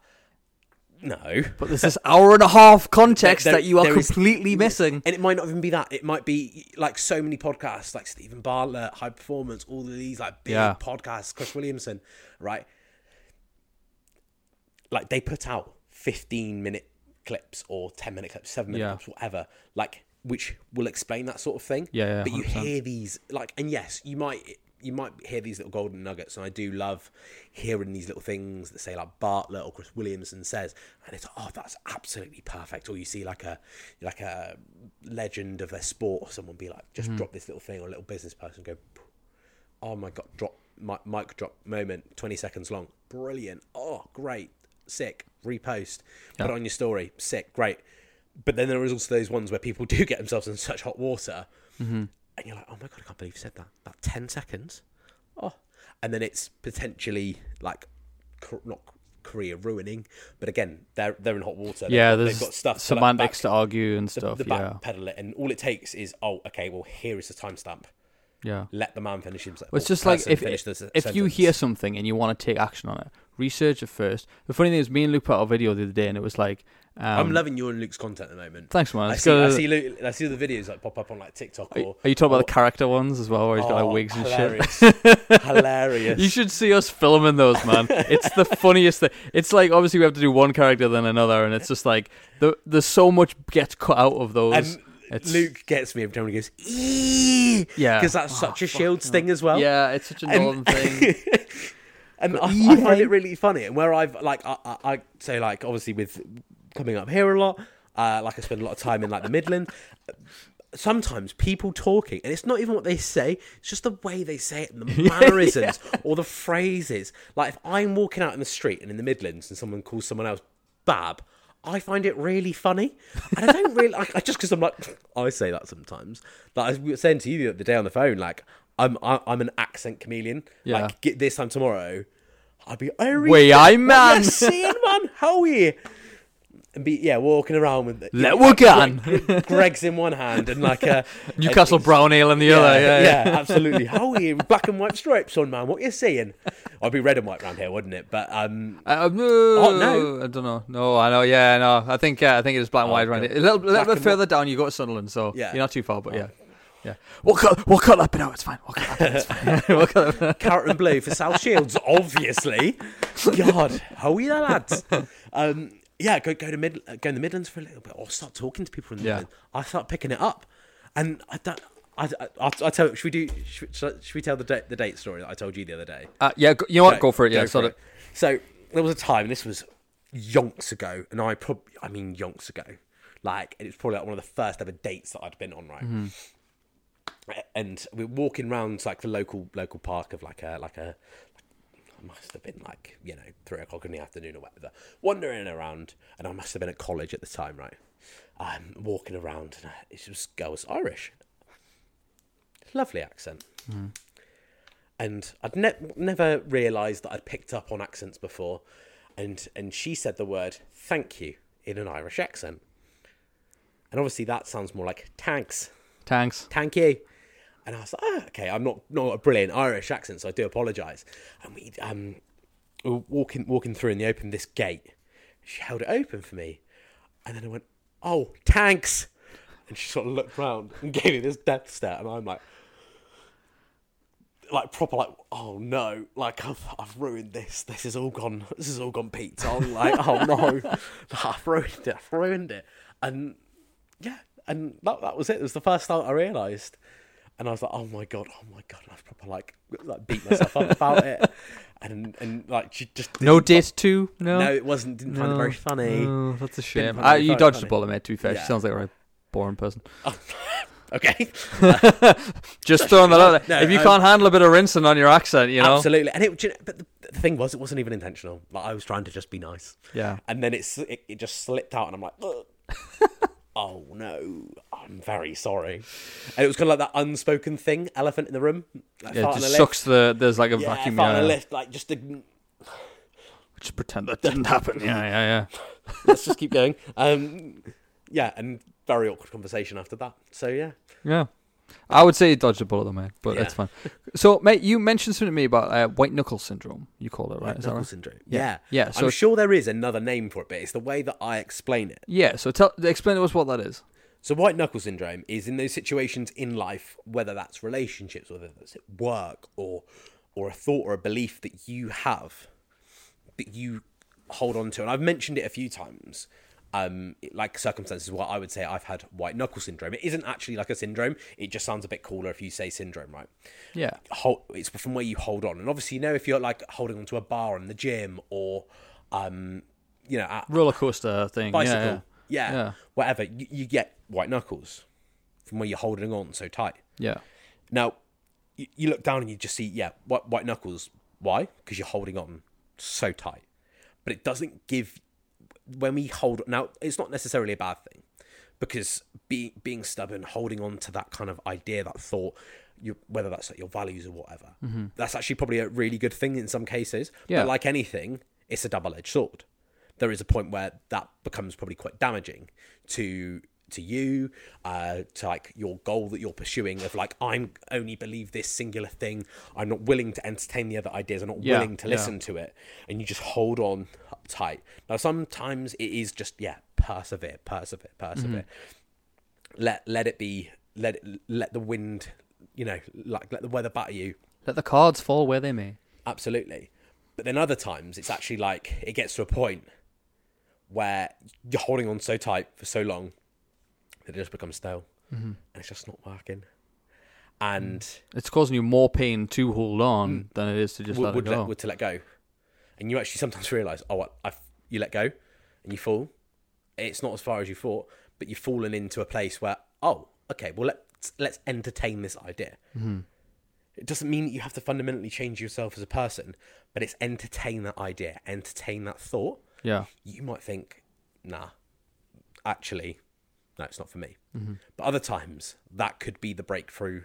No, But there's this hour and a half context There- that you are there is- completely missing. And it might not even be that. It might be like so many podcasts, like Steven Bartlett, High Performance, all of these like big Yeah. podcasts, Chris Williamson, right? Like they put out 15 minute clips or 10 minute clips, 7 minute Yeah. clips, whatever, like which will explain that sort of thing. Yeah, yeah, But you 100%. hear these like and yes, you might you might hear these little golden nuggets, and I do love hearing these little things that say like Bartlett or Chris Williamson says, and it's oh that's absolutely perfect. Or you see like a like a legend of their sport, or someone be like just hmm. drop this little thing, or a little business person go, oh my god, drop mic, mic drop moment, twenty seconds long, brilliant. Oh great, sick. Repost, put on your story, sick, great. But then there is also those ones where people [LAUGHS] do get themselves in such hot water, mm-hmm. And you're like, oh my god, I can't believe you said that. About ten seconds, oh, and then it's potentially like not career ruining, but again, they're they're in hot water. They've Yeah, got- there's they've got stuff to, like, semantics back- to argue and stuff. the yeah. back pedal it, and all it takes is oh, okay, well here is the timestamp. Yeah. Let the man finish himself. Well, it's just like if s- if you hear something and you want to take action on it, research it first. The funny thing is, me and Luke put out a video the other day, and it was like, um, I'm loving your and Luke's content at the moment. Thanks, man. I see, I see, Luke, I see the videos like pop up on like TikTok Are, or. are you talking about the character ones as well, where he's got Oh, like wigs and hilarious. shit? [LAUGHS] hilarious. You should see us filming those, man. It's the [LAUGHS] funniest thing. It's like obviously we have to do one character then another, and it's just like the there's so much gets cut out of those. And It's- Luke gets me every time he goes, "Eee," yeah, because that's Oh, such a Shields thing as well. Yeah, it's such a And- northern thing. [LAUGHS] and I, I find it really funny. And where I've like, I, I, I say like, obviously with coming up here a lot, uh, like I spend a lot of time in like the Midlands. Sometimes people talking, and it's not even what they say; it's just the way they say it, and the [LAUGHS] mannerisms or the phrases. Like if I'm walking out in the street and in the Midlands, and someone calls someone else "bab," I find it really funny, and I don't really. I, I just because I'm like, [LAUGHS] I say that sometimes. Like I was saying to you the other day on the phone, like I'm I, I'm an accent chameleon. Yeah. Like get this time tomorrow, I'd be oh, Way I man. [LAUGHS] Seeing, man? How are you? And be yeah, walking around with Let yeah, work on. Greg- Greggs in one hand and like a [LAUGHS] Newcastle a, Brown Ale in the yeah, other. Yeah, yeah, yeah. absolutely. How are you? Black and white stripes on, man. What you seeing? I'd be red and white round here, wouldn't it? But um, Uh, no, Oh, no. I don't know. No, I know. Yeah, no. I think uh, I think it is black and Oh, white around here. A little, little bit further down, you go to Sunderland, so Yeah. Oh. you're not too far. But yeah, yeah. We'll cut. We'll cut that bit out. It's fine. We'll cut that bit. It's fine. we'll cut that carrot and blue for South Shields, obviously. God, how are you, lads? [LAUGHS] Um, yeah, go go to mid go in the Midlands for a little bit, or start talking to people in the Yeah. Midlands. I start picking it up, and I don't. I, I, I'll tell. Should we do? Should, should we tell the date, the date story that I told you the other day? Uh, yeah, you know what? Go for it. Yeah, sort of. So there was a time, and this was yonks ago, and I probably, I mean yonks ago, like it was probably like one of the first ever dates that I'd been on, right? And we're walking around like the local local park of like a like a must have been like you know three o'clock in the afternoon or whatever, wandering around, and I must have been at college at the time, right? Um, walking around, and uh, this was girl was Irish, lovely accent. And I'd ne- never realised that I'd picked up on accents before, and and she said the word "thank you" in an Irish accent, and obviously that sounds more like "thanks, Thanks. thank you," and I was like, oh, "Okay, I'm not not a brilliant Irish accent, so I do apologise. And we um we were walking walking through, and they opened this gate. She held it open for me, and then I went, "Oh, tanks. and she sort of looked round and [LAUGHS] gave me this death stare, and I'm like like proper like oh no like I've, I've ruined this. This is all gone this is all gone Pete I'm [LAUGHS] like oh no [LAUGHS] I've ruined it I've ruined it. And yeah and that, that was it. It was the first time I realised and I was like oh my god oh my god and I was proper like like beat myself up about it [LAUGHS] and and like she just No didn't- date. No. no it wasn't didn't find it very funny No, that's a shame. find it Uh, very you funny. dodged the bullet, mate. To be fair, Yeah. she sounds like a very boring person. [LAUGHS] [LAUGHS] okay Just throwing that out there. No, if you um, can't handle a bit of rinsing on your accent, you know. absolutely and it do you know, but the, the thing was it wasn't even intentional like I was trying to just be nice Yeah. and then it's it, it just slipped out, and I'm like, "Ugh." Oh no, I'm very sorry. And it was kind of like that unspoken thing, elephant in the room. Like Yeah, it just sucks the. There's like a. Yeah, vacuum. Yeah. a lift, like just to, Just pretend that didn't happen. Yeah, yeah, yeah. [LAUGHS] let's just keep going. Um, yeah, and very awkward conversation after that. So yeah, Yeah. I would say you dodged a bullet, though, mate. But Yeah. that's fine. So, mate, you mentioned something to me about uh, white knuckle syndrome. You call it, right? Is that knuckle right? syndrome. Yeah. Yeah, Yeah, so- I'm sure there is another name for it, but it's the way that I explain it. Yeah. So, tell, explain to us what that is. So white knuckle syndrome is in those situations in life, whether that's relationships, whether that's at work, or or a thought or a belief that you have that you hold on to. And I've mentioned it a few times. Um, like circumstances where I would say I've had white knuckle syndrome. It isn't actually like a syndrome. It just sounds a bit cooler if you say syndrome, right? Yeah. hold, it's from where you hold on. And obviously, you know, if you're like holding onto a bar in the gym or, um, you know, at Roller coaster thing. bicycle, Yeah. yeah, Yeah. whatever, you, you get white knuckles from where you're holding on so tight. Yeah. Now, you, you look down and you just see, yeah, white, white knuckles. Why? Because you're holding on so tight. But it doesn't give, when we hold, now, it's not necessarily a bad thing because be, being stubborn, holding on to that kind of idea, that thought, you, whether that's like your values or whatever, mm-hmm. that's actually probably a really good thing in some cases. Yeah. But like anything, it's a double edged sword. There is a point where that becomes probably quite damaging to to you, uh, to like your goal that you're pursuing of like I'm only believe this singular thing. I'm not willing to entertain the other ideas. I'm not Yeah, willing to yeah. listen to it, and you just hold on tight. Now sometimes it is just yeah, persevere, persevere, persevere. Let let it be. Let it, let the wind, you know, like let the weather batter you. Let the cards fall where they may. Absolutely. But then other times it's actually like it gets to a point where you're holding on so tight for so long that it just becomes stale mm-hmm. and it's just not working. And It's causing you more pain to hold on mm. than it is to just would, let would it go. let, would to let go. And you actually sometimes realize, oh, what, I, you let go and you fall. It's not as far as you thought, but you've fallen into a place where, oh, okay, well, let's, let's entertain this idea. Mm-hmm. It doesn't mean that you have to fundamentally change yourself as a person, but it's entertain that idea, entertain that thought. yeah. You might think, nah, actually, no, it's not for me. Mm-hmm. But other times, that could be the breakthrough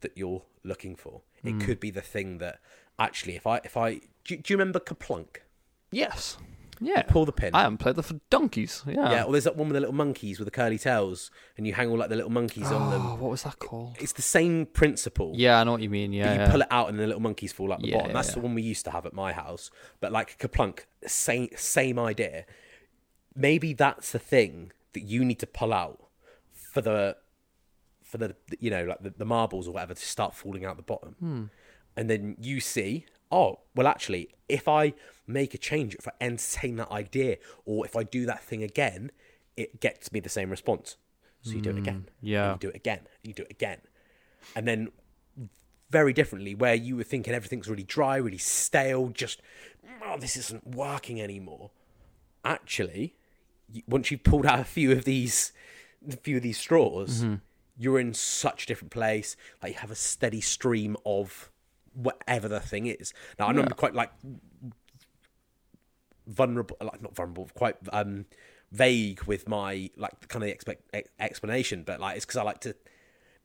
that you're looking for. It Mm. could be the thing that actually, if I, if I, do, you- do you remember KerPlunk? Yes. Yeah. Pull the pin. I haven't played that for donkeys. Yeah. yeah, well, there's that one with the little monkeys with the curly tails, and you hang all like the little monkeys on them. Oh, what was that called? It's the same principle. Yeah, I know what you mean. Yeah. You yeah. pull it out and the little monkeys fall out the Yeah, bottom. That's yeah. the one we used to have at my house. But like KerPlunk, same same idea. Maybe that's the thing that you need to pull out for the for the you know like the, the marbles or whatever to start falling out the bottom. Hmm. And then you see, oh well, actually, if I make a change, if I entertain that idea, or if I do that thing again, it gets me the same response. So you do it again. Hmm. yeah. You do it again. You do it again. And then very differently where you were thinking everything's really dry, really stale, just oh, this isn't working anymore. Actually, once you've pulled out a few of these, a few of these straws, you're in such a different place. Like you have a steady stream of whatever the thing is. Now I I'm quite like vulnerable, like not vulnerable, quite um vague with my like kind of expect explanation, but like it's because I like to.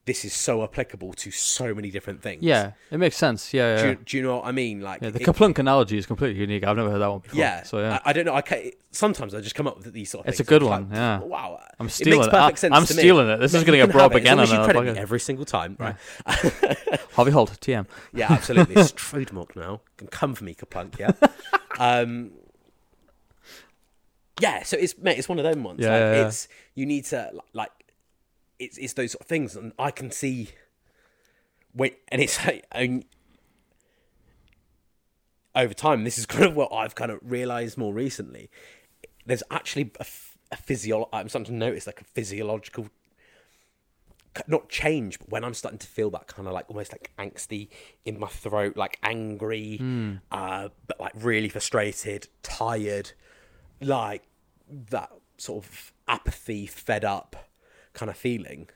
This is so applicable to so many different things. Yeah, it makes sense. Yeah, yeah. Do you, do you know what I mean? Like, yeah the it- KerPlunk analogy is completely unique. I've never heard that one before. yeah. So yeah, I, I don't know. I can sometimes I just come up with these sort of. It's a things. good I'm one, like, yeah. Wow. I'm stealing It stealing makes it. perfect I- sense I'm to me. stealing it. This is you gonna get brought up it, as again long as on you the credit every single time, right? [LAUGHS] Harvey Holt, TM. Yeah, absolutely. it's [LAUGHS] trademark now. Can come for me, Kapunk. Yeah. [LAUGHS] um. Yeah, so it's mate, it's one of them ones. Yeah, like, yeah. it's you need to like, it's it's those sort of things, and I can see. Wait, and it's like, and over time, this is kind of what I've kind of realized more recently. There's actually a physio. I'm starting to notice like a physiological not change, but when I'm starting to feel that kind of like almost like angsty in my throat, like angry, uh, but like really frustrated, tired, like that sort of apathy, fed up kind of feeling.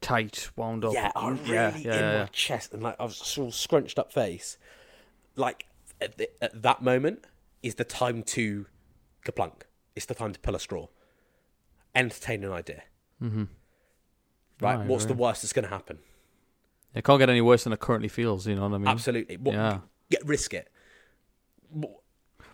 Tight, wound up. Yeah, I really yeah, in yeah, my chest and like I was sort of scrunched up face. Like at, the, at that moment is the time to kaplunk. It's the time to pull a straw, entertain an idea. Mm-hmm. Right, what's the worst that's going to happen? It can't get any worse than it currently feels. You know what I mean? Absolutely. What, Yeah. Get risk it.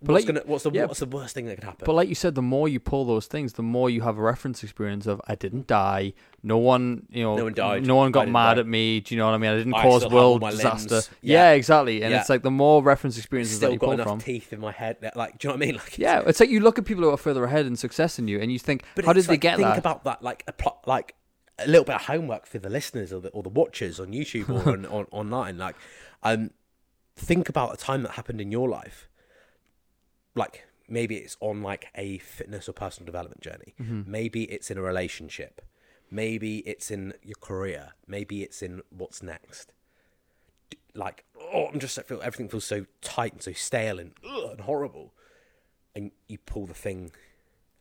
But what's like- gonna what's the yeah. what's the worst thing that could happen? But like you said, the more you pull those things, the more you have a reference experience of I didn't die. No one, you know, No one died. No one got mad die. at me. Do you know what I mean? I didn't I cause still have all world disaster. Yeah. Yeah. exactly. And Yeah. it's like the more reference experiences that Still you got pull enough from. teeth in my head. That, like, do you know what I mean? [LAUGHS] Like, Yeah, it's like you look at people who are further ahead in success than you, and you think, how did it's they like, get think that? about that, like a plot, like a little bit of homework for the listeners or the or the watchers on YouTube or [LAUGHS] on, on online. Like, um, think about a time that happened in your life. Like maybe it's on like a fitness or personal development journey. Mm-hmm. Maybe it's in a relationship. Maybe it's in your career. Maybe it's in what's next. Like, oh, I'm just I feel everything feels so tight and so stale and ugh, and horrible. And you pull the thing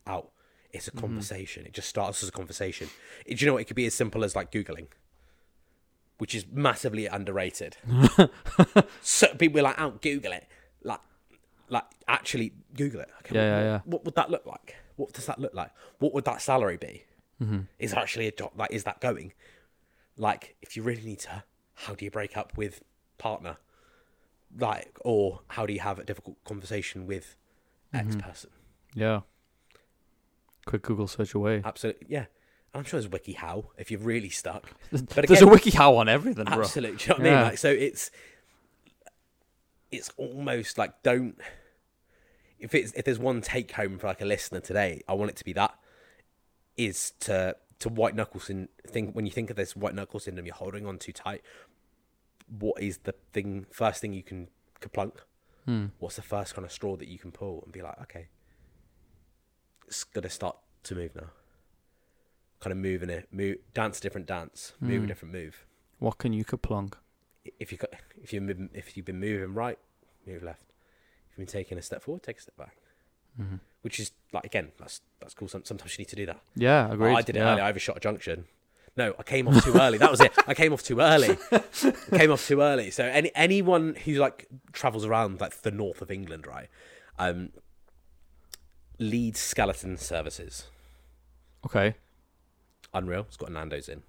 out. It's Mm-hmm. a conversation. It just starts as a conversation. It- do you know what? It could be as simple as like Googling, which is massively underrated. [LAUGHS] so people are like, "Out, Google it." Like, like actually Google it. Okay, Yeah, what, yeah, yeah. What would that look like? What does that look like? What would that salary be? Mm-hmm. Is actually a job? Like, is that going? Like, if you really need to, how do you break up with partner? Like, or how do you have a difficult conversation with Mm-hmm. Person? yeah. Quick Google search away. Absolutely, yeah. I'm sure there's wikiHow if you're really stuck. [LAUGHS] But There's a wikiHow on everything, bro. Absolutely. Do you know what I mean? Like, so it's it's almost like don't if it's if there's one take home for like a listener today, I want it to be that is to to white knuckle syn- think when you think of this white knuckle syndrome, you're holding on too tight. What is the thing first thing you can kaplunk? Hmm. What's the first kind of straw that you can pull and be like, okay, it's gonna start to move now. Kind of moving it, move, dance a different dance, move a different move What can you kaplunk? if you got if you if you've been moving right, move left. Been taking a step forward, take a step back. Mm-hmm. Which is like again, that's that's cool. Some, sometimes you need to do that. Yeah, agreed. I did it yeah. early. I overshot a junction. No, I came off too early. That was it. I came off too early. [LAUGHS] came off too early. So any anyone who like travels around like the north of England, right? Um, Leeds Skelton Services, Okay. Unreal. It's got Nando's in.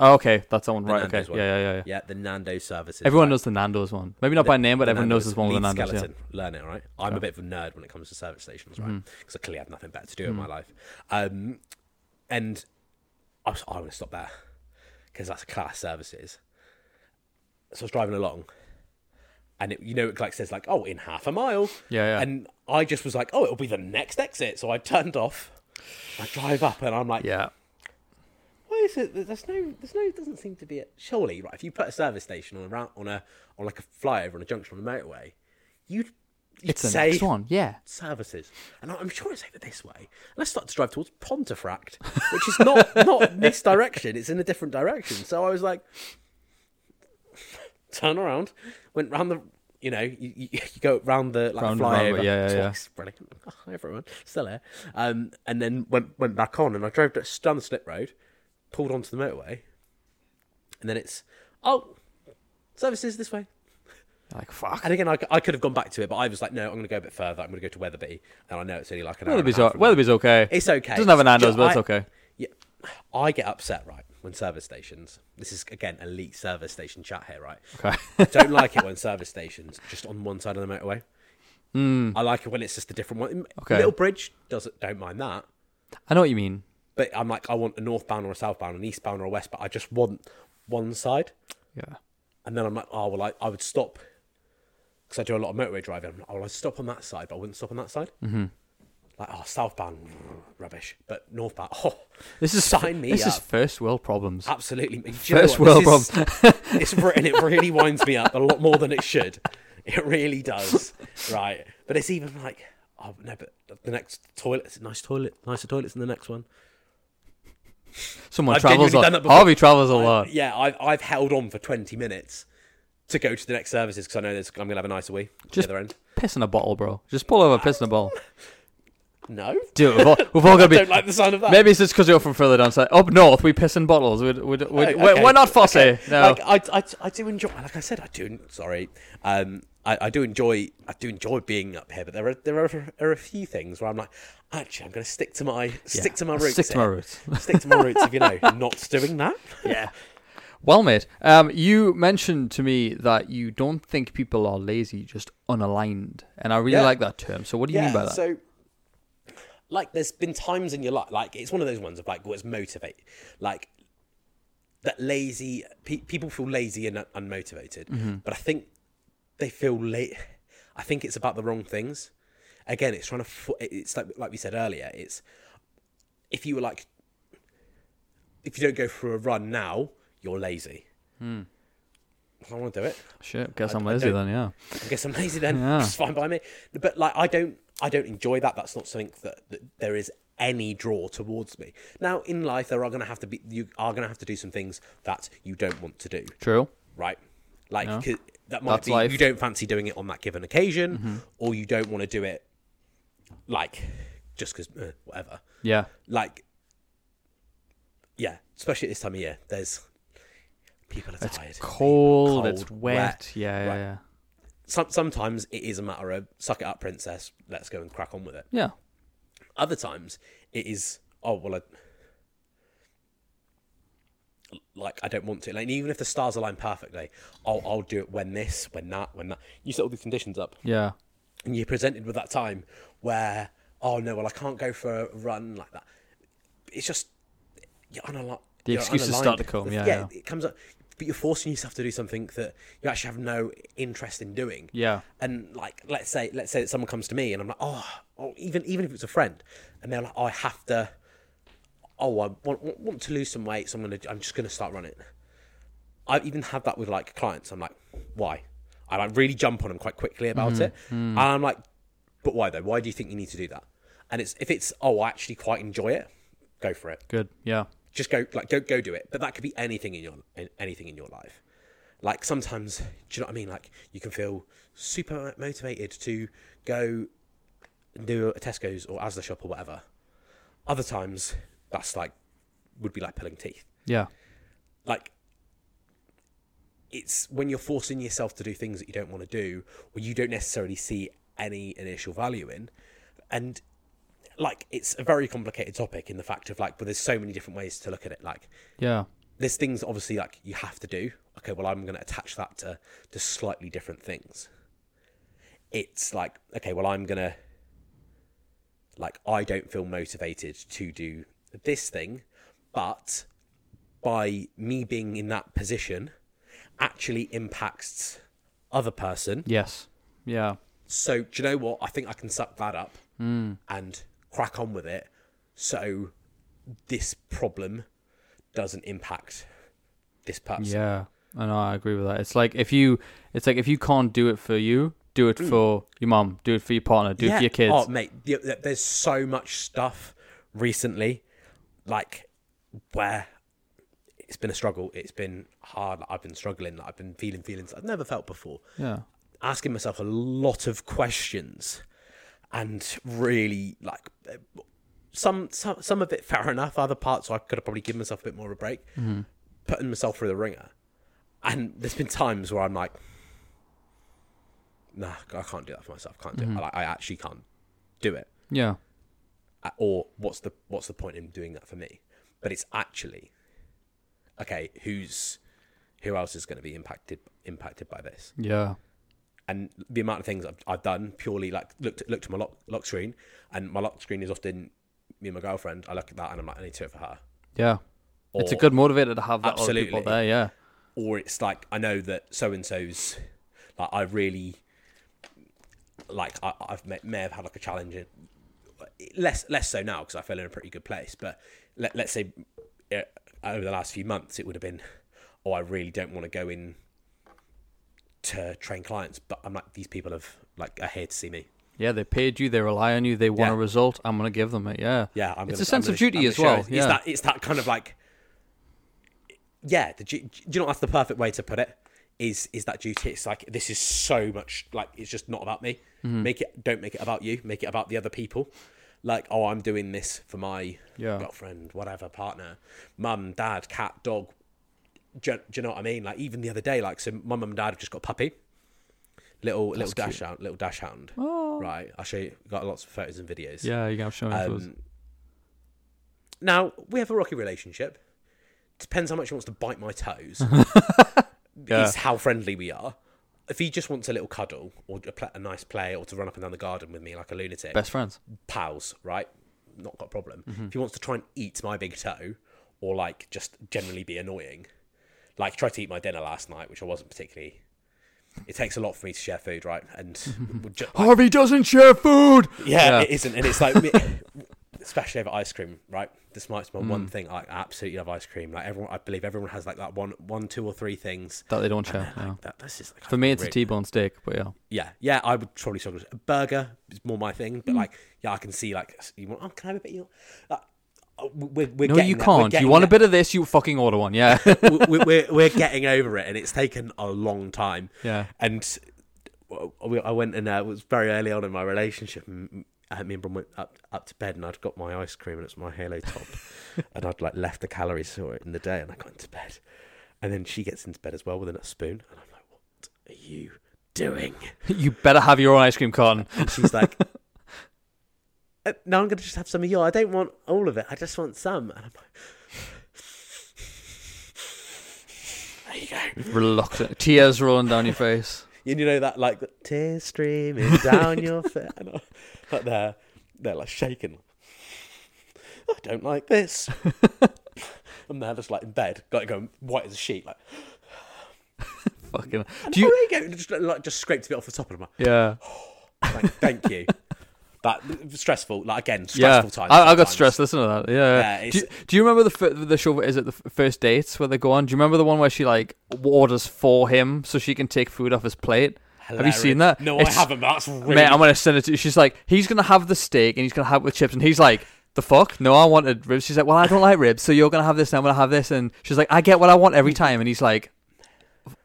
Oh, okay, that's that one, The right? Okay, Nando's one. yeah, yeah, yeah, yeah. Yeah, the Nando's services. Everyone right? knows the Nando's one. Maybe not by name, but the everyone knows Nando's this one with the Nando's. Yeah. skeleton. Learn it, right? I'm a bit of a nerd when it comes to service stations, right? Mm-hmm. Because I clearly have nothing better to do in my life. Um, and I was, I want to stop there because that's class services. So I was driving along, and it, you know, it like says like, oh, in half a mile. Yeah, yeah. And I just was like, oh, it'll be the next exit. So I turned off. I drive up, and I'm like, Yeah. Is? There's no, there's no, doesn't seem to be a surely right. If you put a service station on a route on a on like a flyover on a junction on the motorway, you'd, you'd It's the say next one. Yeah. services, and I'm sure it's over this way. And I started to drive towards Pontefract, which is not [LAUGHS] not this direction; it's in a different direction. So I was like, [LAUGHS] turn around, went round the. You know, you, you, you go round the like Round flyover. roundabout, yeah, yeah, yeah. Brilliant. Oh, [LAUGHS] hi everyone, still here. Um, and then went went back on, and I drove down the slip road, pulled onto the motorway, and then it's oh, services this way. Like fuck. And again, I could have gone back to it, but I was like, no, I'm going to go a bit further. I'm going to go to Wetherby, and I know it's only like an hour. and a Wetherby's, half o- Wetherby's okay. It's okay. Doesn't have a Nando's, but it's I- okay. Yeah, I get upset right when service stations. This is again elite service station chat here, right? Okay. I don't like it [LAUGHS] when service stations just on one side of the motorway. Hmm. I like it when it's just a different one. Okay. Little bridge doesn't don't mind that, I know what you mean. But I'm like I want a northbound or a southbound, an eastbound or a west, but I just want one side. Yeah. And then I'm like, oh well, I, I would stop because I do a lot of motorway driving. I'm like, oh, I'd stop on that side, but I wouldn't stop on that side. Mm-hmm. Like, oh, southbound, [SNIFFS] rubbish, but northbound, [LAUGHS] oh, This is Sign me This is first world problems. absolutely. Do you know First world This is- [LAUGHS] it's and it really winds me up a lot more than it should. It really does, [LAUGHS] right? But it's even like, oh no, but the next toilet, it's a nice toilet, nicer toilets than the next one. Someone I've travels. A, done. Harvey travels a lot. Yeah, I've I've held on for twenty minutes to go to the next services because I know there's, I'm gonna have a nicer wee at Just- the other end. Piss in a bottle, bro. Just pull over, piss in a bottle. [LAUGHS] No, Dude, we've all, we've all [LAUGHS] got to be. don't like the sound of that. Maybe it's just because you're from further down south. Up north, we piss in bottles. We'd, we'd, we'd, Oh, we're, we're not fussy. okay. No. Like I, I, I do enjoy. Like I said, I do. Sorry, um, I, I do enjoy. I do enjoy being up here, but there are there are, are a few things where I'm like, actually, I'm going to stick to my stick to my roots. Stick to my roots. stick to my roots. If you know, [LAUGHS] not doing that. yeah. Well, mate, um, you mentioned to me that you don't think people are lazy, just unaligned, and I really Yeah. like that term. So, what do you mean by that? So, like, there's been times in your life, like, it's one of those ones of like, what's motivate, like, that lazy pe- people feel lazy and un- unmotivated, Mm-hmm. but I think they feel late. I think it's about the wrong things. Again, it's trying to. It's like like we said earlier. It's if you were like, if you don't go for a run now, you're lazy. Hmm. I want to do it. Shit, guess I'm lazy don't- then. Yeah. I guess I'm lazy then. [LAUGHS] Yeah. It's fine by me. But like, I don't, I don't enjoy that. That's not something that, that there is any draw towards me. Now, in life, there are going to have to be, you are going to have to do some things that you don't want to do, True. right? Like Yeah. That might That's be life. Mm-hmm. you don't fancy doing it on that given occasion, or you don't want to do it like just because uh, whatever. Yeah. Like, yeah, especially at this time of year, there's people are It's tired. cold, cold, It's wet. Yeah, yeah, Right. yeah. Some, sometimes it is a matter of suck it up, princess. Let's go and crack on with it. Yeah. Other times it is oh well, I, like I don't want to. Like even if the stars align perfectly, I'll I'll do it when this, when that, when that. You set all the conditions up, Yeah. and you're presented with that time where oh no, well I can't go for a run like that. It's just you're on a lot. The you're excuses unaligned. start to come, yeah, yeah. it comes up. But you're forcing yourself to do something that you actually have no interest in doing. Yeah. And like, let's say, let's say that someone comes to me and I'm like, oh, oh even even if it's a friend, and they're like, oh, I have to, oh, I want, want to lose some weight, so I'm gonna, I'm just gonna start running. I've even had that with like clients. I'm like, why? I like really jump on them quite quickly about Mm-hmm. it, and I'm like, but why though? Why do you think you need to do that? And it's if it's, oh, I actually quite enjoy it, go for it Good. Yeah. just go like go go do it but that could be anything in your in, anything in your life like sometimes do you know what i mean like you can feel super motivated to go do a tesco's or asda shop or whatever other times that's like would be like pulling teeth. Yeah. like it's when you're forcing yourself to do things that you don't want to do or you don't necessarily see any initial value in. And like it's a very complicated topic in the fact of like but there's so many different ways to look at it. Like Yeah. there's things obviously like you have to do. Okay well i'm going to attach that to to slightly different things. It's like okay well i'm going to like i don't feel motivated to do this thing but by me being in that position actually impacts other person Yes. Yeah. so do you know what? I think I can suck that up hmm. and crack on with it. So this problem doesn't impact this person. Yeah. I know. I agree with that. It's like if you, it's like if you can't do it for you, do it mm. for your mom, do it for your partner, do it for your kids. Oh, mate, the- the- there's so much stuff recently, like where it's been a struggle. It's been hard. I've been struggling. I've been feeling feelings I've never felt before. yeah. asking myself a lot of questions and really like some some some of it fair enough other parts I could have probably given myself a bit more of a break mm-hmm. putting myself through the ringer and there's been times where I'm like nah I can't do that for myself can't do it mm-hmm. I, I actually can't do it Yeah. Uh, or what's the what's the point in doing that for me but it's actually okay who's who else is going to be impacted impacted by this Yeah. and the amount of things I've, I've done purely like looked looked at my lock, lock screen and my lock screen is often me and my girlfriend I look at that and I'm like I need to do it for her Yeah. it's a good motivator to have that other people Absolutely. there. Yeah. or it's like I know that so and so's like I really like I, I've may, may have had like a challenge in, less less so now because I feel in a pretty good place but let, let's say uh, over the last few months it would have been oh I really don't want to go in to train clients but I'm like these people have like are here to see me Yeah. They paid you. They rely on you. They want Yeah. a result. I'm gonna give them it. Yeah. Yeah, I'm It's gonna, a sense I'm of gonna- duty as well, it. yeah. It's that it's that kind of like yeah. The, do you know that's the perfect way to put it? Is is that duty? It's like this is so much like it's just not about me. Mm-hmm. Make it don't make it about you. Make it about the other people. Like oh, I'm doing this for my Yeah. girlfriend, whatever, partner, mum, dad, cat, dog. Do, you- do you know what I mean? Like even the other day, like so, my mum and dad have just got a puppy, little little dachshund, little dachshund. Right, I'll show you. Got lots of photos and videos. Oh. Yeah. You can show me to us. Um, now we have a rocky relationship. Depends how much he wants to bite my toes. [LAUGHS] Yeah. Is how friendly we are. If he just wants a little cuddle or a, pla a nice play or to run up and down the garden with me like a lunatic, Best friends. pals, right? Not got a problem. Mm-hmm. If he wants to try and eat my big toe or like just generally be annoying, like tried to eat my dinner last night, which I wasn't particularly. It takes a lot for me to share food, right? And [LAUGHS] would ju- Harvey doesn't share food. yeah, Yeah. it isn't, and it's like, [LAUGHS] especially over ice cream, right? This might be my Mm. one thing. I absolutely love ice cream. Like everyone, I believe everyone has like that one, one, two, or three things. That they don't share. Yeah. That, that's just like, For me, it's a T-bone steak, but yeah. Yeah, yeah, I would probably struggle. A burger is more my thing, Mm. but like, yeah, I can see like, you want, oh, can I have a bit? of your-" Like, uh, we're, we're No, you. Can't. You want a bit of this? You fucking order one. Yeah. [LAUGHS] we're, we're, [LAUGHS] we're getting over it, and it's taken a long time. yeah. And uh, I went and uh, it was very early on in my relationship. And remember me and Bron went up up to bed, and I'd got my ice cream, and it's my Halo top, [LAUGHS] and I'd like left the calories for it in the day, and I got into bed, and then she gets into bed as well with a spoon, and I'm like, "What are you doing?" [LAUGHS] you better have your own ice cream carton. [LAUGHS] And she's like. "Uh, No, I'm gonna just have some of your. I don't want all of it. I just want some. And I'm like, there you go. Reluctant. Tears rolling down your face. And you know that like tears streaming down your face, I- like they're they're like shaking. I don't like this. [LAUGHS] I'm there just like in bed, like going white as a sheet, like. [LAUGHS] Fucking. And Do you? go. Just, like, just scraped a bit off the top of them. Yeah. [GASPS] Like, thank you. [LAUGHS] That stressful, like again, Yeah. stressful times. I, I got stressed listening to that. Yeah. Yeah, do, you, do you remember the the show? Is it the first dates where they go on? Do you remember the one where she like orders for him so she can take food off his plate? Have you seen that? No, It's- I haven't. That's really. Mate, I'm gonna send it to you. She's like, he's gonna have the steak and he's gonna have it with chips, and he's like, the fuck? No, I wanted ribs. She's like, well, I don't like ribs, so you're gonna have this, and I'm gonna have this, and she's like, I get what I want every time, and he's like,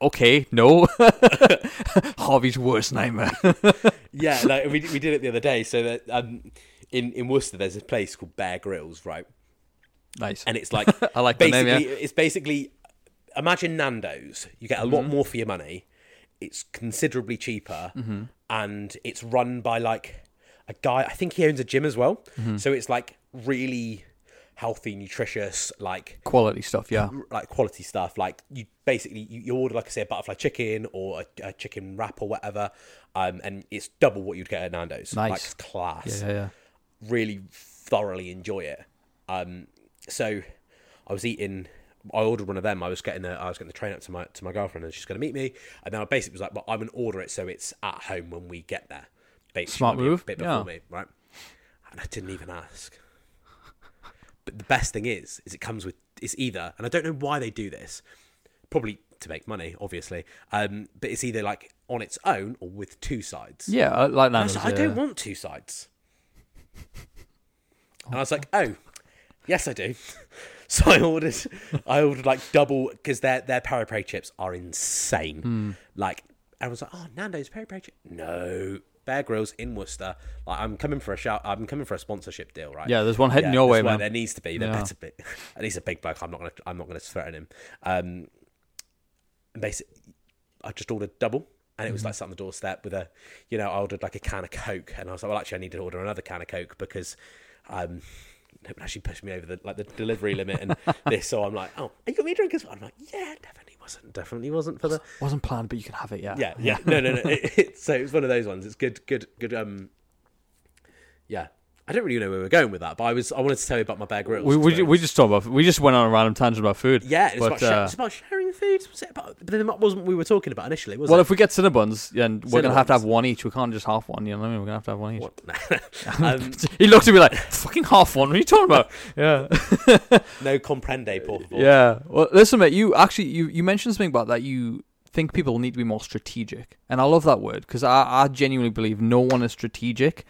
okay, no. [LAUGHS] Harvey's worst nightmare. yeah, like we we did it the other day. So that um, in in Worcester, there's a place called Bear Grills, right? nice. And it's like [LAUGHS] I like the basically name. Yeah. it's basically imagine Nando's. You get a Mm-hmm. lot more for your money. It's considerably cheaper, Mm-hmm. and it's run by like a guy. I think he owns a gym as well. Mm-hmm. So it's like really healthy, nutritious, like Quality stuff. Yeah. like quality stuff. Like you basically you, you order like I say a butterfly chicken or a, a chicken wrap or whatever, um, and it's double what you'd get at Nando's. Nice. Like class. Yeah. Yeah. Really thoroughly enjoy it. Um, so I was eating. I ordered one of them. I was getting the I was getting the train up to my to my girlfriend, and she's going to meet me. And then I basically was like, "Well, I'm going to order it so it's at home when we get there." Basically, Smart a move, bit before yeah. me, right? And I didn't even ask. But the best thing is, is it comes with it's either, and I don't know why they do this. Probably to make money, obviously. Um, but it's either like on its own or with two sides. Yeah. Like that. I, was like, I yeah. don't want two sides. And I was like, oh, yes, I do. [LAUGHS] So I ordered, I ordered like double because their their peri peri chips are insane. Hmm. Like, I was like, oh, Nando's peri peri chip. No, Bear Grylls in Worcester. Like, I'm coming for a shout. I'm coming for a sponsorship deal, right? Yeah, there's one heading your way, man. There needs to be. There Yeah. better be. [LAUGHS] And he's a big bloke. I'm not gonna. I'm not gonna threaten him. Um, and basically, I just ordered double, and it was Mm-hmm. like sat on the doorstep with a, you know, I ordered like a can of Coke, and I was like, well, actually, I need to order another can of Coke because, um, it actually pushed me over the like the delivery limit and [LAUGHS] this. So I'm like, oh, you got me a drink as well? I'm like, yeah, definitely wasn't, definitely wasn't for the Wasn't planned, but you can have it. Yeah. yeah, [LAUGHS] yeah. No, no, no. It, it, so it's one of those ones. It's good, good, good. Um, yeah. I don't really know where we're going with that, but I was I wanted to tell you about my Bear Grylls. We, we, we just talked about we just went on a random tangent about food. yeah, it's, but, about uh, it's about sharing food. Was it about, but then that wasn't what we were talking about initially, was Well, it? Well if we get Cinnabons, then we're gonna have to have one each. We can't just half one. You know what I mean? We're gonna have to have one each. [LAUGHS] Um, [LAUGHS] He looked at me like, "Fucking half one? What are you talking about?" [LAUGHS] yeah, no comprende, por favor. yeah. Well, listen, mate. You actually you you mentioned something about that. You think people need to be more strategic, and I love that word because I, I genuinely believe no one is strategic.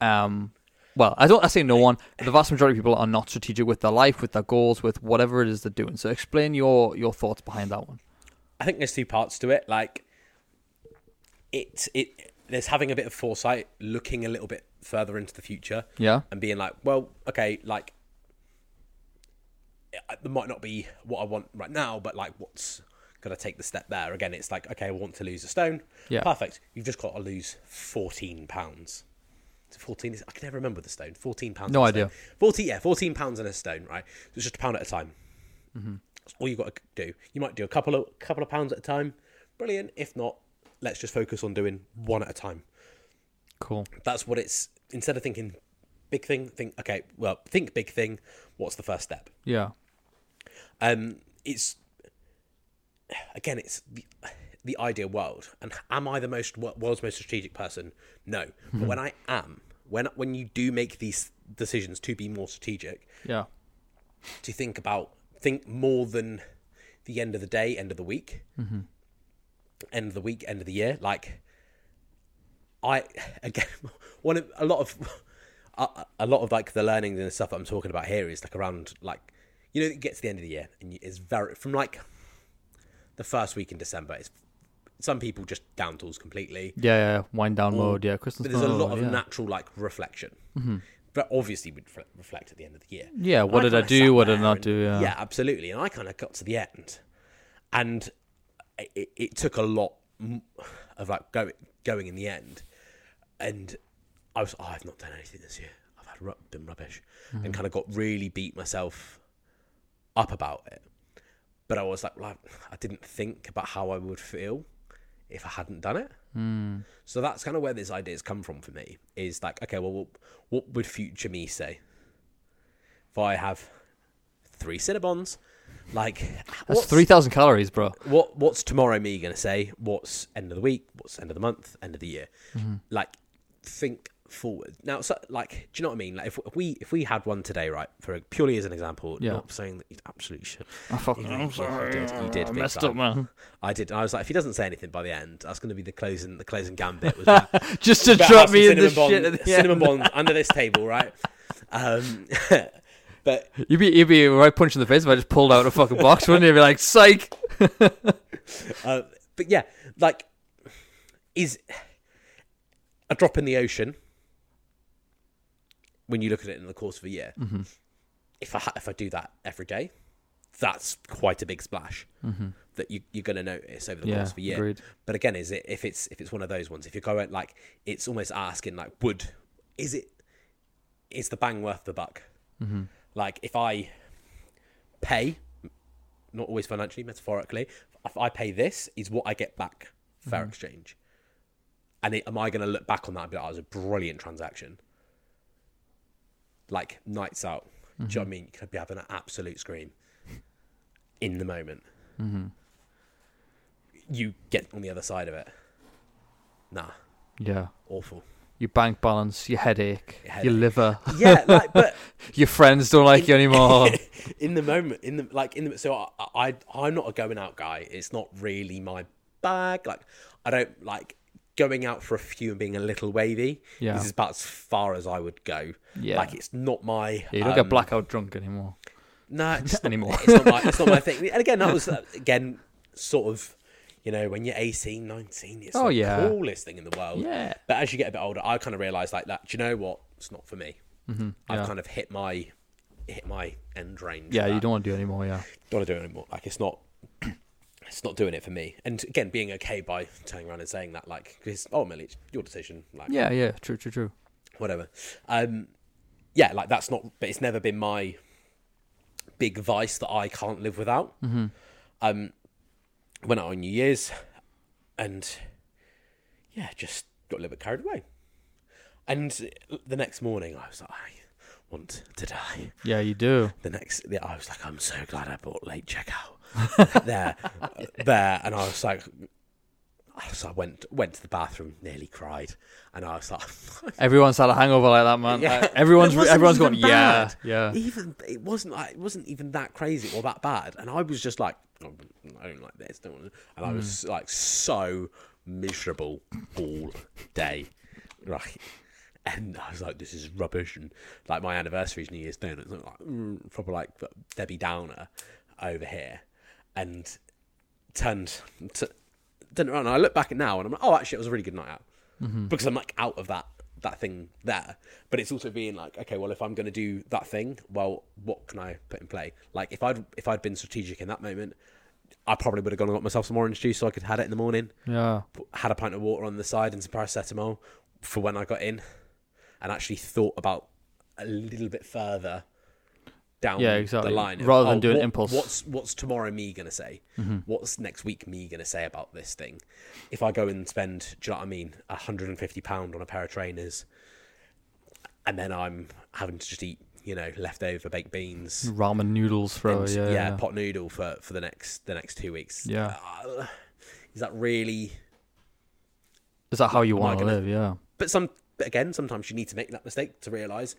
Um, well, I don't. I say no one. The vast majority of people are not strategic with their life, with their goals, with whatever it is they're doing. So, explain your your thoughts behind that one. I think there's two parts to it. Like it, it there's having a bit of foresight, looking a little bit further into the future, Yeah. and being like, well, okay, like it might not be what I want right now, but like what's gonna take the step there? Again, it's like, okay, I want to lose a stone. Yeah. Perfect. You've just got to lose fourteen pounds. Fourteen is I can never remember the stone. Fourteen pounds. No idea. Stone. Fourteen, yeah, fourteen pounds in a stone, right? So it's just a pound at a time. Mm-hmm. That's all you got to do. You might do a couple of couple of pounds at a time. Brilliant. If not, let's just focus on doing one at a time. Cool. That's what it's. Instead of thinking big thing, think okay. Well, think big thing. What's the first step? Yeah. Um, it's again, it's the, ideal world. And am I the most world's most strategic person? No. But hmm. when I am, when when you do make these decisions to be more strategic, Yeah. to think about think more than the end of the day, end of the week, mm-hmm. end of the week, end of the year. Like I [LAUGHS] again, one of a lot of [LAUGHS] a, a lot of like the learning and the stuff that I'm talking about here is like around like you know it gets to the end of the year and it's very from like the first week in December. It's some people just down tools completely. Yeah, yeah, wind down mode. Yeah, Christmas. But there's a lot of yeah. natural like reflection. Mm-hmm. But obviously, we'd reflect at the end of the year. Yeah, what And did I do? What did I not and- do? Yeah. yeah, absolutely. And I kind of got to the end, and it, it took a lot of like going going in the end, and I was oh, I've not done anything this year. I've had ru- been rubbish, mm-hmm. and kind of got really beat myself up about it. But I was like, like, I didn't think about how I would feel if I hadn't done it. Mm. So that's kind of where this idea's come from for me. Is like, okay, well, what, what would future me say if I have three Cinnabons Like, That's three thousand calories, bro. what what's tomorrow me gonna say? What's end of the week? What's end of the month? End of the year? Mm-hmm. Like, think forward now. So, like, do you know what I mean? Like, if, if we if we had one today, right? For a, purely as an example, Yeah. not saying that you absolutely should. I fucking, You I'm sorry. you did, you did I messed time. up, man. I did. I was like, if he doesn't say anything by the end, that's going to be the closing the closing gambit. Was [LAUGHS] about, Just to drop me in the cinnamon shit at the cinnamon end. bond under this table, right? Um, [LAUGHS] but You'd be, you'd be right punch in the face if I just pulled out a fucking box, [LAUGHS] wouldn't you? You'd be like, psych. Uh, but yeah, like, is a drop in the ocean when you look at it in the course of a year. Mm-hmm. If I if I do that every day, that's quite a big splash that you you're going to notice over the Mm-hmm. Yeah, course of a year. agreed. But again, is it if it's if it's one of those ones? If you're going like, it's almost asking like, would is it is the bang worth the buck? Mm-hmm. Like if I pay, not always financially, metaphorically, if I pay this, is what I get back fair exchange. And it, am I going to look back on that and be like, oh, was a brilliant transaction? Like nights out. Do you know what I mm-hmm. mean? You could be having an absolute scream in the moment. Mm-hmm. You get on the other side of it. Nah, Yeah. awful. Your bank balance, your headache, Your your liver, Yeah, like, but [LAUGHS] your friends don't like you anymore. [LAUGHS] in the moment, in the like, in the so I, I I'm not a going out guy. It's not really my bag. Like, I don't like going out for a few and being a little wavy. Yeah. this is about as far as I would go. Yeah. like it's not my. Yeah, you don't um, get blackout drunk anymore. No, [LAUGHS] it's not, anymore. It's not my. It's not my [LAUGHS] thing. And again, that was uh, again sort of. You know, when you're 18, 19, it's Oh, the yeah. coolest thing in the world. Yeah. But as you get a bit older, I kind of realised like that. Do you know what? It's not for me. Mm-hmm. I've yeah. kind of hit my hit my end range. Yeah, you don't want to do it anymore. Yeah. don't want to do it anymore. Like it's not, it's not doing it for me. And again, being okay by turning around and saying that, like, because ultimately it's your decision. Like, Yeah, yeah. True, true, true. whatever. Um, yeah, like that's not. But it's never been my big vice that I can't live without. Um, went out on New Year's, and yeah, just got a little bit carried away. And the next morning, I was like, I want to die Yeah, you do. the next yeah, I was like, I'm so glad I bought late checkout [LAUGHS] there, there, and I was like, so I went went to the bathroom, nearly cried, and I was like, [LAUGHS] Everyone's had a hangover like that, man. Yeah. Uh, everyone's everyone's going, yeah, bad. yeah. even it wasn't like it wasn't even that crazy or that bad, and I was just like, oh, I don't like this, don't and I was like so miserable all day, right. And I was like, "This is rubbish." And like my anniversary's New Year's Day, and it's like mm, proper like Debbie Downer over here, and turned t- turned around. And I look back at now, and I'm like, "Oh, actually, it was a really good night out," mm-hmm. because I'm like out of that that thing there. But it's also being like, okay, well, if I'm going to do that thing, well, what can I put in play? Like if I'd if I'd been strategic in that moment, I probably would have gone and got myself some orange juice so I could have had it in the morning Yeah. had a pint of water on the side and some paracetamol for when I got in, and actually thought about a little bit further down Yeah, exactly. the line. of, Rather than oh, doing what- impulse. Mm-hmm. What's what's tomorrow me gonna say? What's next week me gonna say about this thing? If I go and spend, do you know what I mean, hundred and fifty pound on a pair of trainers, and then I'm having to just eat, you know, leftover baked beans. Ramen noodles for and, yeah, yeah. pot noodle for, for the next the next two weeks. Yeah. Uh, is that really Is that how you want to live? Yeah. but some but again sometimes you need to make that mistake to realize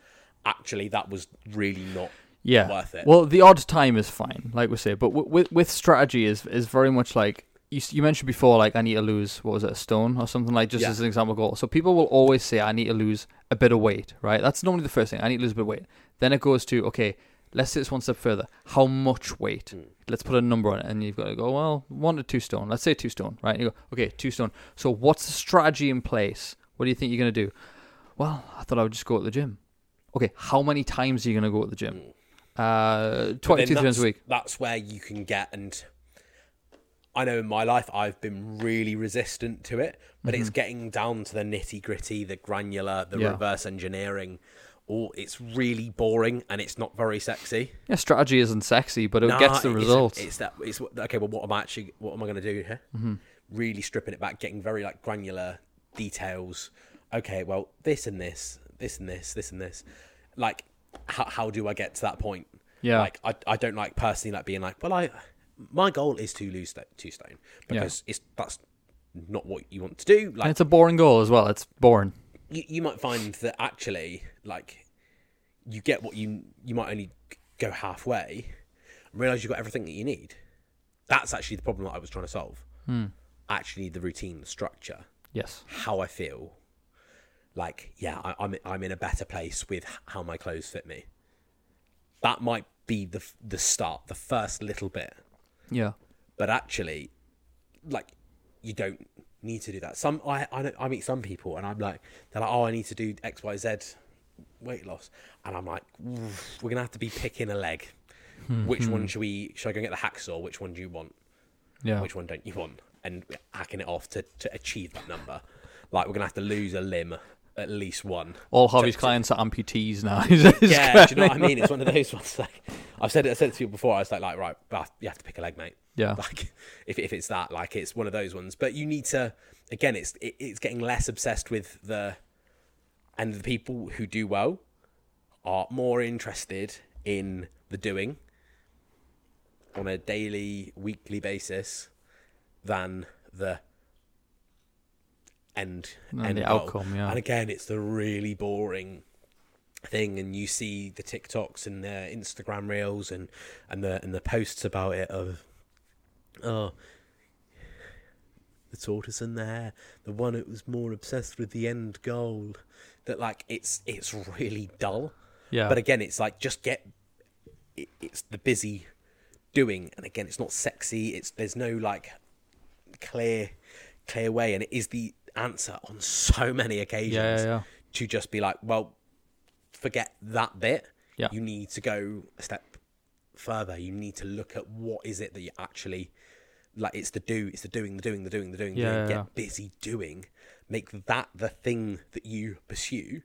actually that was really not Yeah. worth it Well, the odd time is fine, like we say, but w- with with strategy is is very much like you, you mentioned before. Like I need to lose what was it, a stone or something like just Yeah. as an example goal. So people will always say I need to lose a bit of weight, right? That's normally the first thing. I need to lose a bit of weight. Then it goes to okay, let's take this one step further. How much weight? Mm. Let's put a number on it, and you've got to go well, one to two stone. Let's say two stone, right? And you go okay, two stone. So what's the strategy in place? What do you think you're gonna do? Well, I thought I would just go to the gym. Okay, how many times are you gonna go to the gym? Uh, 22 then times a week. that's where you can get and I know in my life I've been really resistant to it, but it's getting down to the nitty gritty, the granular, the Mm-hmm. Yeah. reverse engineering. All it's really boring and it's not very sexy. Yeah, strategy isn't sexy, but it Nah, gets the results. It's, that. It's okay. Well, what am I actually? What am I going to do here? Mm-hmm. Really stripping it back, getting very like granular details. Okay. Well, this and this, this and this, this and this. Like, how how do I get to that point? Yeah. Like I, I don't like personally like being like, well, I my goal is to lose two stone because it's that's not what you want to do. And Like it's a boring goal as well. It's boring. you, you might find that actually like you get what you you might only go halfway and realize you've got everything that you need. That's actually the problem that I was trying to solve. Hmm. Actually, the routine, the structure, Yes. how I feel. Like, yeah, I, I'm I'm in a better place with how my clothes fit me. That might be the the start, the first little bit, Yeah. but actually, like, you don't need to do that. Some I I, I meet some people and I'm like, they're like, oh, I need to do X Y Z weight loss, and I'm like, we're gonna have to be picking a leg. Hmm, which one hmm. should we? Should I go and get the hacksaw? Which one do you want? Yeah. which one don't you want and hacking it off to, to achieve that number like we're gonna have to lose a limb at least one. All Harvey's clients are amputees now. [LAUGHS] Yeah do you know what i mean? It's one of those ones like i've said it i said it to you before i was like like right but you have to pick a leg mate. Yeah. like [LAUGHS] if, if it's that like it's one of those ones. But you need to again it's it, it's getting less obsessed with the and the people who do well are more interested in the doing on a daily weekly basis than the end And end the goal. outcome, yeah. and again it's the really boring thing and you see the TikToks and the Instagram reels and and the and the posts about it of oh the tortoise and the hare the one that was more obsessed with the end goal that like it's it's really dull Yeah. but again it's like just get it, it's the busy doing and again it's not sexy it's there's no like clear clear way and it is the answer on so many occasions Yeah, yeah, to just be like well forget that bit Yeah. you need to go a step further you need to look at what is it that you actually like it's the do it's the doing the doing the doing the doing Yeah, doing. get busy doing make that the thing that you pursue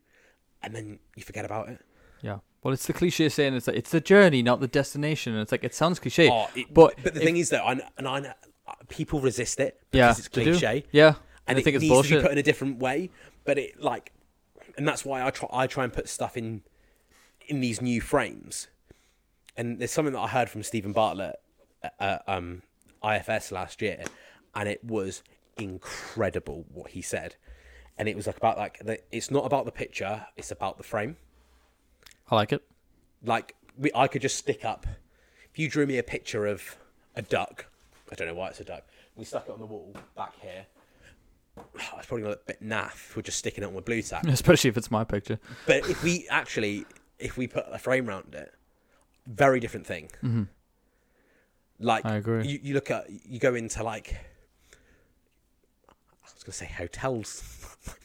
and then you forget about it yeah. Well, it's the cliche saying it's like, it's the journey, not the destination. And it's like it sounds cliche, Oh, it- but but the if- thing is though, I, and I know, uh, people resist it yeah, it's cliche, Yeah. And I it think it's needs to be put in a different way. But it like, and that's why I try I try and put stuff in in these new frames. And there's something that I heard from Steven Bartlett at um, IFS last year, and it was incredible what he said. And it was like about like the, it's not about the picture; it's about the frame I like it. like we, I could just stick up. If you drew me a picture of a duck, I don't know why it's a duck. We stuck it on the wall back here. [SIGHS] It's probably gonna look a bit naff. We're just sticking it on with Blu Tack. [LAUGHS] Especially if it's my picture. but if we [LAUGHS] actually, if we put a frame around it, very different thing. Mm-hmm. Like I agree. You, you look at you go into like I was gonna say hotels.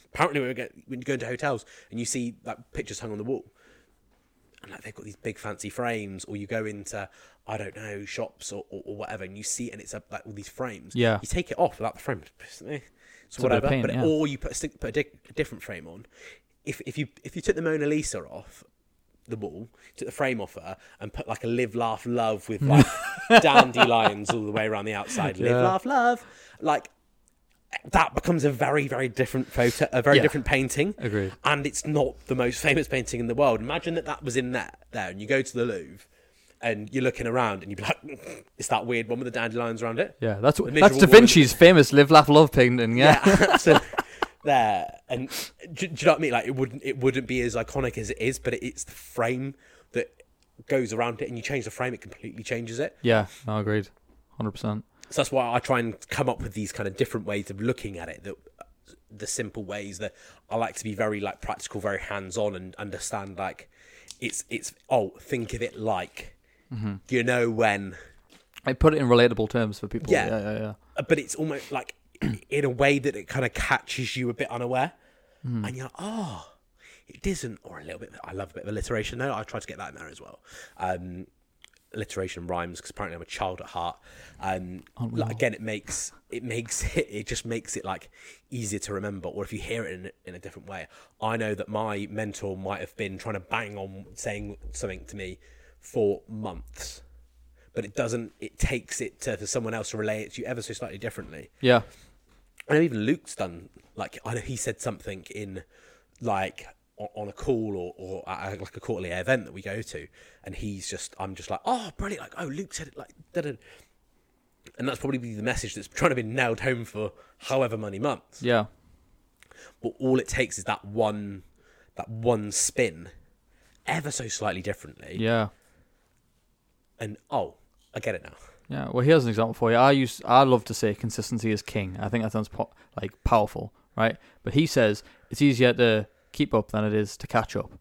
[LAUGHS] Apparently, we go, when you go into hotels and you see like pictures hung on the wall, and like they've got these big fancy frames, or you go into I don't know shops or, or, or whatever, and you see it and it's a, like all these frames. Yeah. you take it off without the frame. It's, it's a bit of whatever. but yeah. or you put a, put a, di- a different frame on. If if you if you took the Mona Lisa off the wall, took the frame off her, and put like a live, laugh, love with like [LAUGHS] dandelions all the way around the outside. Live, Yeah. laugh, love. Like that becomes a very, very different photo, a very Yeah. different painting. Agreed. And it's not the most famous painting in the world. Imagine that that was in there, there, and you go to the Louvre, and you're looking around, and you'd be like, [LAUGHS] "It's that weird one with the dandelions around it." Yeah, that's that's Da woman- Vinci's famous "Live, Laugh, Love" painting. Yeah. Yeah, [LAUGHS] so there, and do, do you know what I mean? Like it wouldn't, it wouldn't be as iconic as it is, but it's the frame that goes around it, and you change the frame, it completely changes it. yeah. No, agreed. Hundred percent. So that's why I try and come up with these kind of different ways of looking at it. That the simple ways that I like to be very like practical, very hands on, and understand like it's it's oh think of it like you know when, I put it in relatable terms for people. Yeah. Yeah, yeah, yeah. uh, but it's almost like [CLEARS THROAT] in a way that it kind of catches you a bit unaware, Hmm. and you're like oh it isn't, or a little bit. I love a bit of alliteration though. I try to get that in there as well. Um, alliteration rhymes because apparently I'm a child at heart. Um, like, again, it makes it makes [LAUGHS] it it just makes it like easier to remember. Or if you hear it in, in a different way, I know that my mentor might have been trying to bang on saying something to me for months, but it doesn't. It takes it to, to someone else to relay it to you ever so slightly differently. Yeah. I know even Luke's done like I know he said something in like on, a call or, or a, like a quarterly event that we go to, and he's just, I'm just like, oh, brilliant! Like, oh, Luke said it like, da-da. and that's probably the message that's trying to be nailed home for however many months. Yeah. But all it takes is that one, that one spin, ever so slightly differently, Yeah. And oh, I get it now. Yeah. Well, here's an example for you. I use I love to say consistency is king. I think that sounds po- like powerful, right? But he says it's easier to keep up than it is to catch up.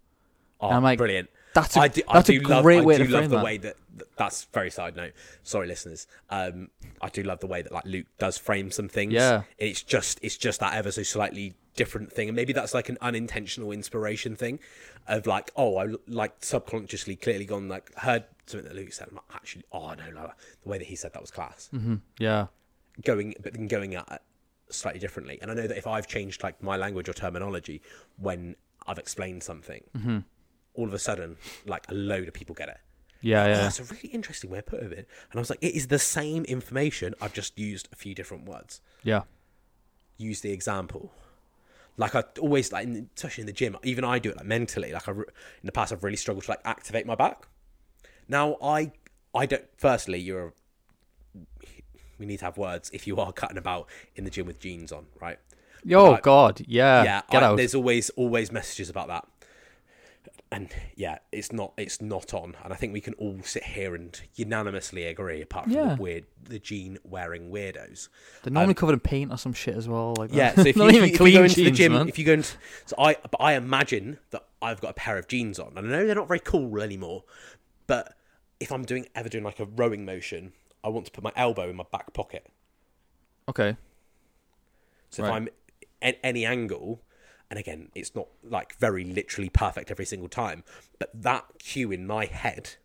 Oh, I'm like, brilliant. That's a, I do, that's I do a love, great I way do to love frame the that. way that that's very side note. Sorry, listeners. Um, I do love the way that like Luke does frame some things. Yeah. it's just it's just that ever so slightly different thing, and maybe that's like an unintentional inspiration thing, of like oh I like subconsciously clearly gone like heard something that Luke said. I'm like, actually oh no no the way that he said that was class. Mm-hmm. Yeah. Going but then going at it slightly differently, and I know that if I've changed like my language or terminology when I've explained something, Mm-hmm. all of a sudden like a load of people get it. Yeah. Oh, Yeah. that's a really interesting way of putting it. And I was like, it is the same information. I've just used a few different words. Yeah. Use the example. Like I always like, in, especially in the gym. Even I do it like mentally. Like I, in the past, I've really struggled to like activate my back. Now I, I don't. Firstly, you're. We need to have words if you are cutting about in the gym with jeans on, right? Oh Like, God. Yeah. yeah, Get I- out. there's always always messages about that, and yeah, it's not it's not on. And I think we can all sit here and unanimously agree, apart from Yeah. the weird the jean wearing weirdos. They're normally covered in paint or some shit as well. Like um, Yeah, so if [LAUGHS] you, not if if you go into the gym, man. if you go into, so I but I imagine that I've got a pair of jeans on, and I know they're not very cool anymore, but if I'm doing ever doing like a rowing motion, I want to put my elbow in my back pocket. okay. So Right. if I'm at any angle, and again, it's not like very literally perfect every single time, but that cue in my head,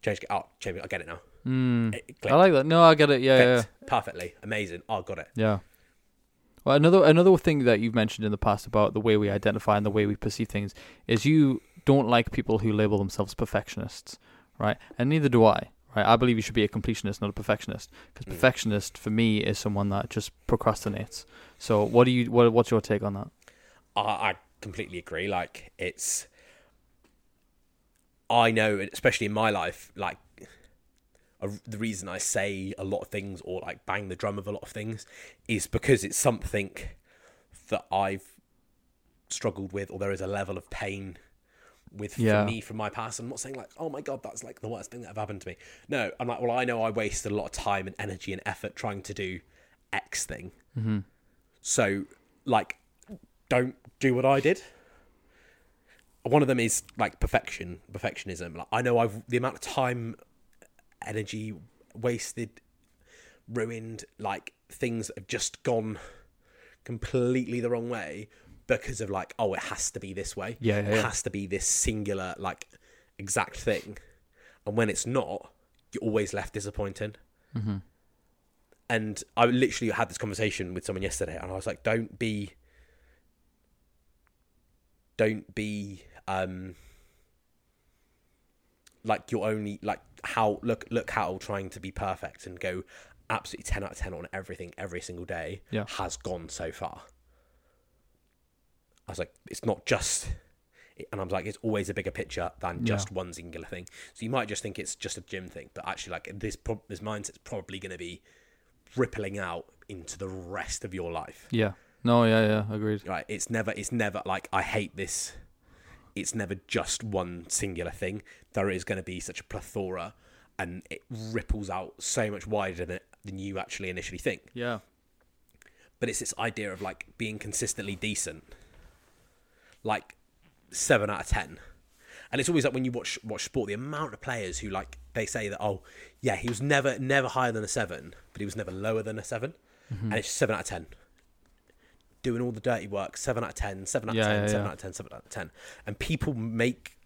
change. it. Oh, change. it. I get it now. Mm. It I like that. No, I get it. Yeah. Yeah. perfectly, amazing. Oh, got it. Yeah. Well, another another thing that you've mentioned in the past about the way we identify and the way we perceive things is you don't like people who label themselves perfectionists, right? And neither do I. Right? I believe you should be a completionist, not a perfectionist, because Mm. perfectionist for me is someone that just procrastinates. So, what do you what what's your take on that? I, I completely agree. Like it's, I know, especially in my life, like a, the reason I say a lot of things or like bang the drum of a lot of things is because it's something that I've struggled with, or there is a level of pain with Yeah. for me from my past. I'm not saying like, oh my god, that's like the worst thing that ever happened to me. No, I'm like, well, I know I wasted a lot of time and energy and effort trying to do X thing. Mm-hmm. So, like, don't do what I did. One of them is like perfection, perfectionism. Like, I know I've the amount of time, energy wasted, ruined, like things that have just gone completely the wrong way because of like, oh, it has to be this way. Yeah, yeah, it yeah. has to be this singular, like, exact thing. And when it's not, you're always left disappointed. Mm-hmm. And I literally had this conversation with someone yesterday, and I was like, "Don't be, don't be, um, like you're only like how look look how trying to be perfect and go absolutely ten out of ten on everything every single day Yeah. has gone so far." I was like, "It's not just." And I was like, it's always a bigger picture than Yeah. just one singular thing. So you might just think it's just a gym thing, but actually, like this, pro- this mindset's probably going to be rippling out into the rest of your life. Yeah. No. Yeah. Yeah. Agreed. Right? It's never. It's never like I hate this. It's never just one singular thing. There is going to be such a plethora, and it ripples out so much wider than than you actually initially think. Yeah. But it's this idea of like being consistently decent, like seven out of ten. And it's always like when you watch watch sport, the amount of players who like they say that oh yeah he was never never higher than a seven, but he was never lower than a 7 mm-hmm. and it's seven out of ten. Doing all the dirty work, seven out of ten, seven out of Yeah, ten, yeah, seven yeah. out of ten, seven out of ten, and people make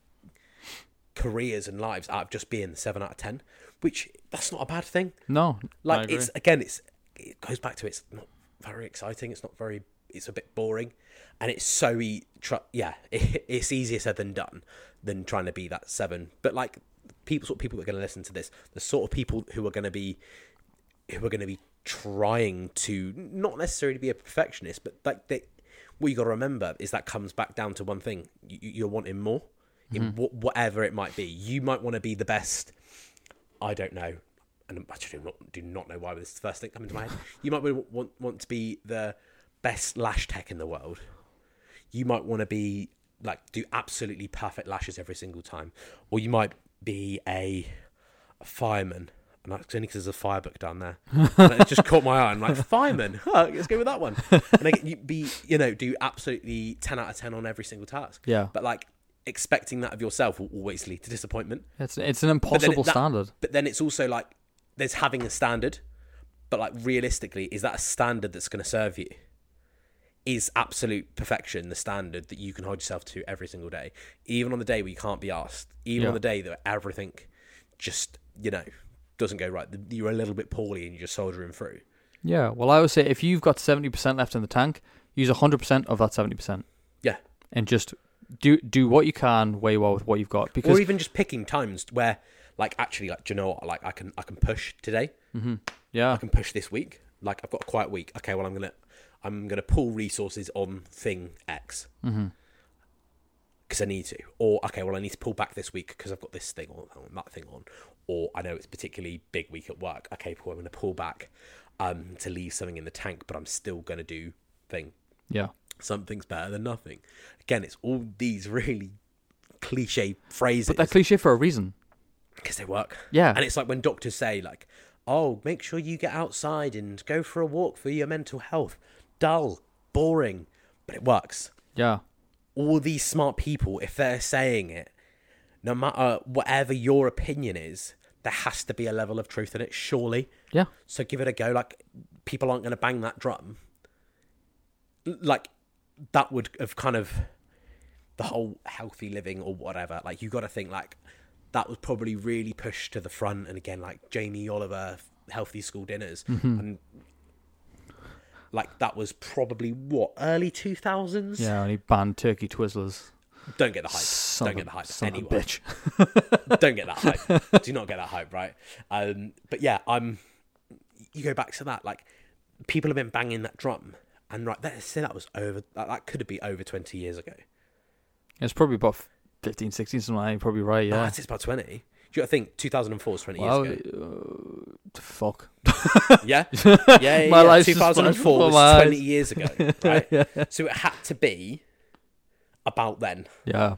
careers and lives out of just being seven out of ten, which that's not a bad thing No. Like it's again it's it goes back to it's not very exciting it's not very it's a bit boring and it's so e- tr- yeah [LAUGHS] it's easier said than done than trying to be that seven but like people sort of people that are going to listen to this the sort of people who are going to be who are going to be trying to not necessarily be a perfectionist but like they what you got to remember is that comes back down to one thing: you, you're wanting more in mm-hmm. wh- whatever it might be. You might want to be the best. I don't know, and I do not do not know why this is the first thing coming to my head. [SIGHS] You might want want to be the best lash tech in the world. You might want to be like do absolutely perfect lashes every single time, or you might be a, a fireman. And that's only because there's a fire book down there. [LAUGHS] And it just caught my eye. I'm like, fireman, [LAUGHS] huh, let's go with that one. And they, you be, you know, do absolutely 10 out of 10 on every single task. Yeah. But like expecting that of yourself will always lead to disappointment. It's it's an But impossible it- that- standard. But then it's also like there's having a standard, but like realistically, is that a standard that's going to serve you? Is absolute perfection the standard that you can hold yourself to every single day, even on the day where you can't be asked, even Yeah. on the day that everything just you know doesn't go right, you're a little bit poorly and you're just soldiering through. Yeah. Well, I would say if you've got seventy percent left in the tank, use hundred percent of that seventy percent. Yeah. And just do do what you can way well with what you've got because or even just picking times where like actually like do you know what like i can i can push today mm-hmm. yeah i can push this week like i've got a quiet week okay well i'm gonna i'm gonna pull resources on thing x. Because i need to. Or okay well i need to pull back this week because i've got this thing on that thing on. Or i know it's particularly big week at work. Okay cool i'm gonna pull back um to leave something in the tank but i'm still gonna do thing. Yeah. Something's better than nothing. Again it's all these really cliche phrases. But they're cliche for a reason. because they work. Yeah. And it's like when doctors say, like, oh, make sure you get outside and go for a walk for your mental health. Dull, boring, but it works. Yeah. All these smart people, if they're saying it, no matter whatever your opinion is, there has to be a level of truth in it, surely. Yeah. So give it a go. Like, people aren't going to bang that drum. Like, that would have kind of the whole healthy living or whatever. Like, you got to think, like, that was probably really pushed to the front. And again, like Jamie Oliver, healthy school dinners. Mm-hmm. And, like that was probably what early two thousands. Yeah, and he banned turkey twizzlers. Don't get the hype. Son Don't get the hype. Son anyway, bitch. [LAUGHS] don't get that hype. Do not get that hype, right? Um, but yeah, I'm. You go back to that. Like people have been banging that drum, and right, let's say that was over. That, that could have been over twenty years ago. It's probably about 15, 16, something like that. You're probably right, yeah. Oh, it's about 20 you think two thousand and four is twenty Well, years ago? uh, fuck. [LAUGHS] Yeah, [LAUGHS] yeah, yeah. My yeah. life's Two thousand and four was my twenty eyes. years ago, [LAUGHS] right? So it had to be about then, Yeah.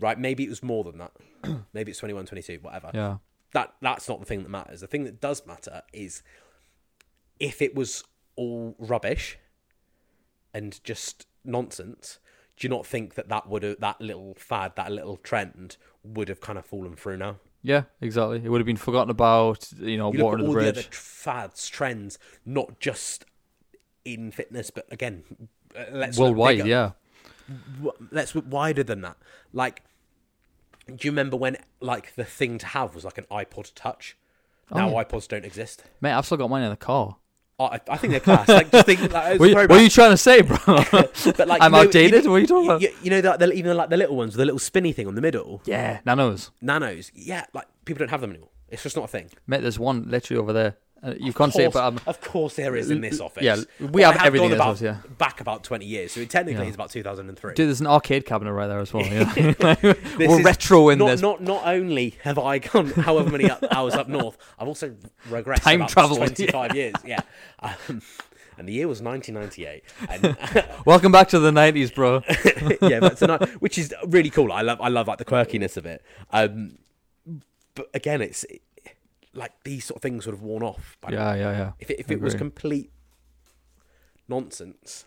right? Maybe it was more than that. [CLEARS THROAT] Maybe it's 21, 22, whatever. Yeah. that that's not the thing that matters. The thing that does matter is if it was all rubbish and just nonsense. Do you not think that that would have that little fad, that little trend, would have kind of fallen through now? Yeah, exactly. It would have been forgotten about, you know, You water all the the bridge. other fads, trends, not just in fitness, but again, uh, let's Worldwide, bigger. yeah. let's look wider than that. Like, do you remember when like the thing to have was like an iPod Touch? Now Oh, yeah. iPods don't exist. Mate, I've still got mine in the car. Oh, I, I think they're class. Like, just think, like, What, you- what are you trying to say, bro? [LAUGHS] But like, I'm you know, outdated? You, What are you talking about? You, you know that the, even like the little ones, with the little spinny thing on the middle, yeah, nanos. nanos. Yeah, like people don't have them anymore. It's just not a thing. Mate, there's one literally over there. Uh, you can't see it, but I'm, of course there is in this office. yeah, we Well, have I everything in this about, office, yeah. back about twenty years, so technically Yeah. it's about two thousand and three. dude, there's an arcade cabinet right there as well. Yeah. [LAUGHS] [LAUGHS] We're retro in not, this. Not not only have I gone [LAUGHS] however many hours up north, I've also regressed Time about travel, twenty five years. Yeah, um, and the year was nineteen ninety eight. And Welcome back to the 90s, bro. yeah, but tonight, which is really cool. I love I love like the quirkiness of it. Um, but again, it's like these sort of things would have worn off. By. Yeah, yeah, yeah. If it, if I it was complete nonsense,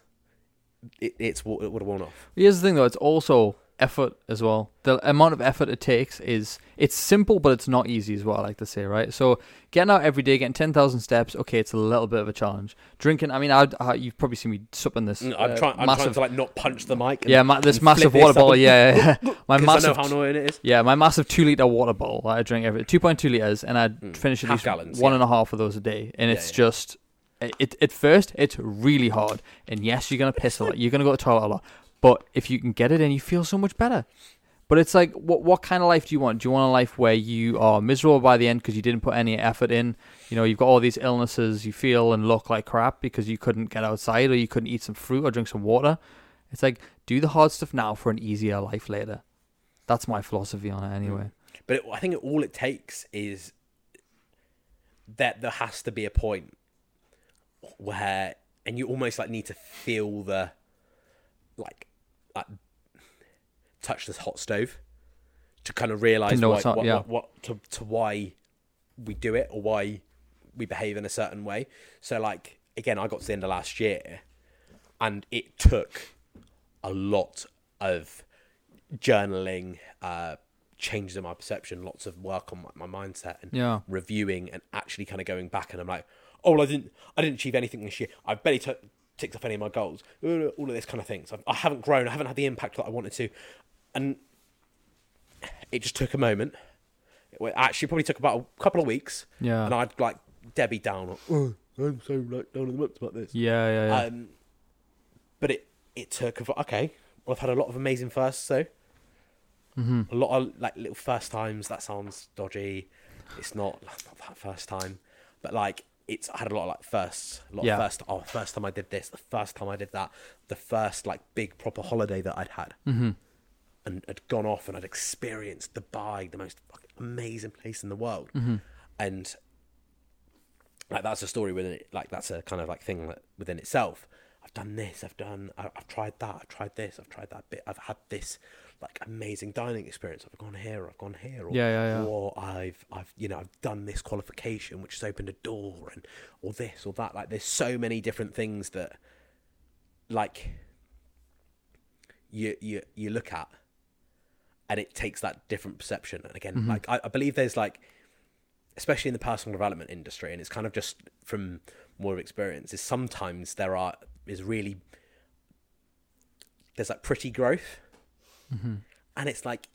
it, it's it would have worn off. Here's the thing, though. It's also effort as well. The amount of effort it takes is it's simple, but it's not easy as well. I like to say, right? So getting out every day, getting ten thousand steps. Okay, it's a little bit of a challenge. Drinking. I mean, I, I uh, you've probably seen me supping this. Mm, I'm uh, trying. I'm trying massive. to like not punch the mic. Yeah, ma- this massive water bottle. Yeah, yeah, yeah. [LAUGHS] my massive. I know how annoying it is. Yeah, my massive two liter water bottle that I drink every two point two liters, and I mm. finish at least gallons, one yeah. and a half of those a day, and Yeah, it's just it. At first, it's really hard, and yes, you're gonna piss a lot, you're gonna go to the toilet a lot, but if you can get it in, you feel so much better. But it's like, what what kind of life do you want? Do you want a life where you are miserable by the end because you didn't put any effort in? You know, you've got all these illnesses, you feel and look like crap because you couldn't get outside or you couldn't eat some fruit or drink some water. It's like do the hard stuff now for an easier life later. That's my philosophy on it anyway. Mm. But it, I think all it takes is that there has to be a point where, and you almost like need to feel the, like, like touch this hot stove to kind of realize why, up, what, yeah. what, what to, to why we do it or why we behave in a certain way. So, like, again, I got to the end of last year, and it took a lot of journaling, uh, changes in my perception, lots of work on my, my mindset, and Yeah. reviewing, and actually kind of going back. And I'm like, oh, well, I didn't, I didn't achieve anything this year. I barely took ticked off any of my goals. All of this kind of things. I haven't grown. I haven't had the impact that I wanted to, and it just took a moment. It actually probably took about a couple of weeks. Yeah. And I'd like Debbie down. like, Oh, I'm so like down in the mumps about this. Yeah, yeah, yeah. Um, but it it took a, okay. Well, I've had a lot of amazing firsts, so mm-hmm. a lot of like little first times. That sounds dodgy. It's not not that first time, but like it's I had a lot of like firsts. A lot Yeah. of first. Oh, first time I did this. The first time I did that. The first like big proper holiday that I'd had. Mm-hmm. And had gone off and I'd experienced Dubai, the most fucking amazing place in the world, Mm-hmm. and like that's a story within it. Like that's a kind of like thing that within itself. I've done this. I've done. I've tried that. I've tried this. I've tried that bit. I've had this like amazing dining experience. I've gone here. I've gone here. Or, Yeah, yeah, yeah. Or I've I've you know I've done this qualification which has opened a door and or this or that. Like there's so many different things that like you you you look at and it takes that different perception. And again, Mm-hmm. like I, I believe there's like especially in the personal development industry, and it's kind of just from more of experience, is sometimes there are is really there's like pretty growth, Mm-hmm. and it's like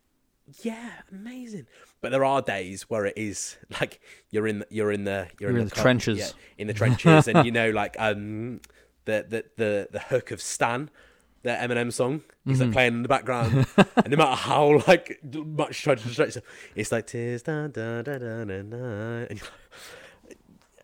yeah, amazing. But there are days where it is [LAUGHS] like you're in the, you're in the you're, You're in, the co- trenches. yeah, in the trenches, and you [LAUGHS] know like um the the the the hook of Stan. The Eminem song, he's Mm-hmm. like playing in the background, [LAUGHS] and no matter how like much try to distract yourself, it's like tears da da da da da da. And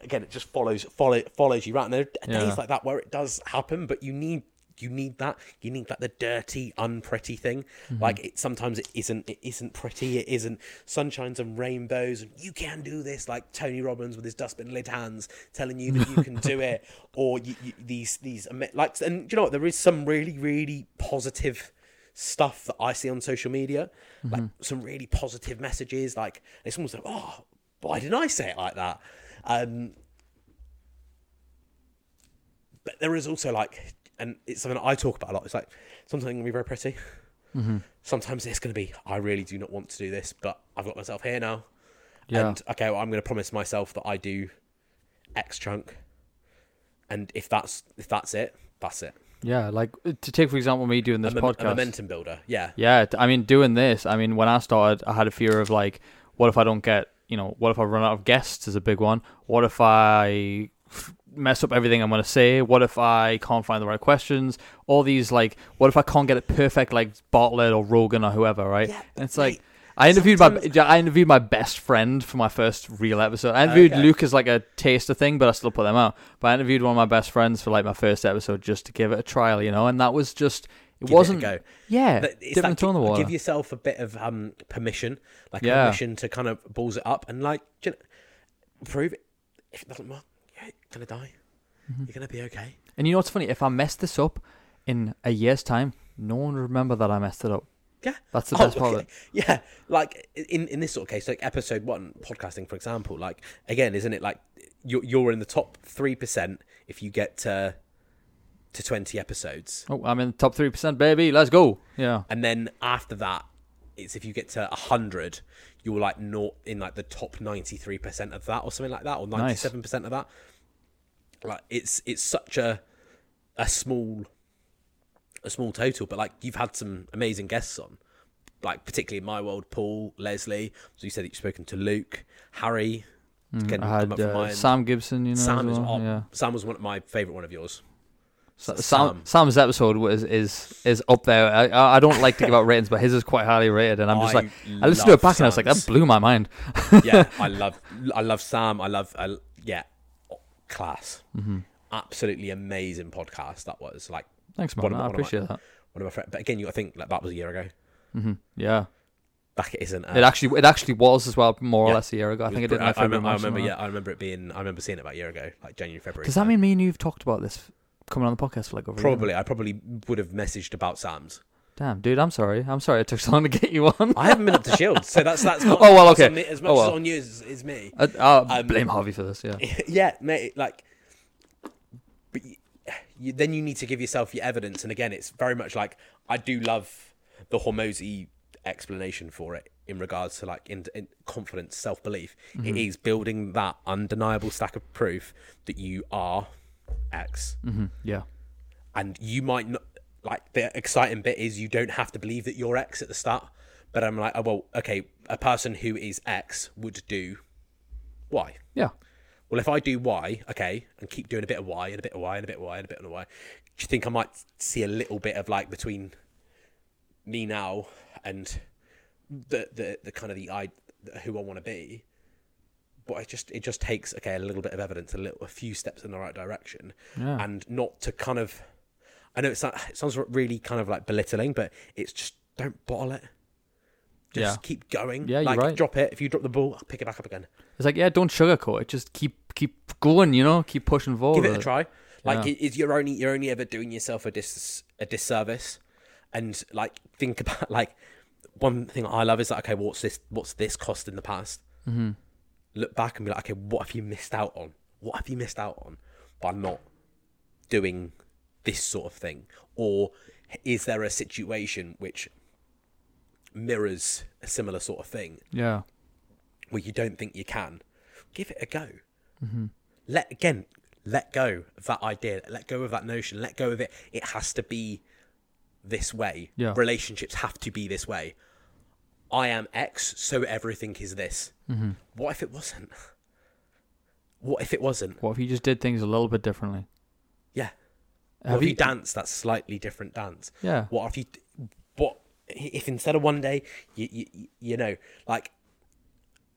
again, it just follows follow, follows you around. And there are Yeah. days like that where it does happen, but you need you need that you need like the dirty, unpretty thing. Mm-hmm. Like it sometimes it isn't it isn't pretty. It isn't sunshines and rainbows. And you can do this, like Tony Robbins with his dustbin lid hands, telling you that you can do [LAUGHS] it, or you, you, these these like and you know what? There is some really really positive stuff that I see on social media, like some really positive messages. Like it's almost like, oh, why didn't I say it like that? Um, but there is also like, and it's something I talk about a lot. It's like sometimes it's gonna be very pretty. Mm-hmm. Sometimes it's gonna be, I really do not want to do this, but I've got myself here now. Yeah. And okay, well, I'm gonna promise myself that I do X chunk, and if that's if that's it, that's it. yeah, like uh, to take for example me doing this a, mom- a podcast. momentum builder. Yeah. Yeah, I mean, doing this, I mean, when I started, I had a fear of like, what if I don't get, you know, what if I run out of guests is a big one. What if I mess up everything I'm going to say? What if I can't find the right questions? All these, like, what if I can't get it perfect, like Bartlett or Rogan or whoever, right? Yeah, and it's like, I interviewed my I interviewed my best friend for my first real episode. I interviewed Okay. Luke as like a taster thing, but I still put them out. But I interviewed one of my best friends for like my first episode just to give it a trial, you know, and that was just it Give it a wasn't go. yeah, it's like the the water. give yourself a bit of um permission, like Yeah. permission to kind of balls it up and like you know, prove it. If it doesn't work, you're gonna die. Mm-hmm. You're gonna be okay. And you know what's funny? If I mess this up in a year's time, no one will remember that I messed it up. Yeah, That's the Oh, best part of okay. it. Yeah, like in in this sort of case, like episode one podcasting, for example, like again, isn't it like you're you're in the top three percent if you get to to twenty episodes, Oh, I'm in the top three percent, baby. Let's go. Yeah. and then after that, it's if you get to hundred, you're like not in like the top ninety three percent of that or something like that, or ninety seven percent of that. Like it's it's such a a small a small total, but like you've had some amazing guests on, like particularly in my world, Paul, Leslie. So you said that you've spoken to Luke, Harry. Mm, I had uh. Sam Gibson, you know. Sam as is oh, yeah. Sam was one of my favorite one of yours. Sa- Sam. Sam, Sam's episode was is is up there. I, I don't like to give out [LAUGHS] ratings, but his is quite highly rated, and I'm just I like, I listened to it back and I was like, that blew my mind. yeah, [LAUGHS] I love I love Sam. I love I, yeah, class. Mm-hmm. Absolutely amazing podcast that was. Like Thanks, man. my- I of my- appreciate that. one of my friends. But again, you got to think like that was a year ago. hmm Yeah. Back it isn't. uh, It actually it actually was as well, more or less a year ago. I think it did. I, I remember, I remember. Yeah, I remember it being. I remember seeing it about a year ago, like January. February. Does that mean me and you've talked about this coming on the podcast for like over? Probably. I probably would have messaged about Sam's. Damn, dude, I'm sorry. I'm sorry it took so long to get you on. I haven't been up to Shields, so that's that's. [LAUGHS] Not, Oh, well, okay. me- as much Oh, well. as on you as, is me. Uh, uh, Um, blame Harvey for this. Yeah. [LAUGHS] yeah, mate. Like, but you, you, then you need to give yourself your evidence. And again, it's very much like I do love the Hormozi explanation for it in regards to like in, in confidence, self belief. Mm-hmm. is building that undeniable stack of proof that you are X, Mm-hmm. Yeah. and you might not. Like the exciting bit is you don't have to believe that you're X at the start. But I'm like, oh, well, okay, a person who is X would do Y. Yeah. Well, if I do Y, okay, and keep doing a bit of Y and a bit of Y and a bit of Y and a bit of Y, do you think I might see a little bit of like between me now and the the, the kind of the I who I want to be? But it just it just takes okay a little bit of evidence, a little a few steps in the right direction, Yeah. and not to kind of. I know it's not, it sounds really kind of like belittling, but it's just don't bottle it. Just Yeah. keep going. Yeah, you're right. drop it. If you drop the ball, pick it back up again. It's like, yeah, don't sugarcoat it. Just keep keep going, you know? Keep pushing forward. give it a try. Like Yeah. it is you're only you're only ever doing yourself a dis a disservice, and like think [LAUGHS] about like one thing I love is like okay, what's this? What's this cost in the past? Mm-hmm. Look back and be like, okay, what have you missed out on? What have you missed out on by not doing this sort of thing? Or is there a situation which mirrors a similar sort of thing Yeah. where you don't think you can? Give it a go Mm-hmm. let again let go of that idea let go of that notion let go of it it has to be this way Yeah. relationships have to be this way i am x so everything is this Mm-hmm. what if it wasn't what if it wasn't What if you just did things a little bit differently? yeah Have what if you you- dance that slightly different dance Yeah. what if you what if instead of one day you you, you know like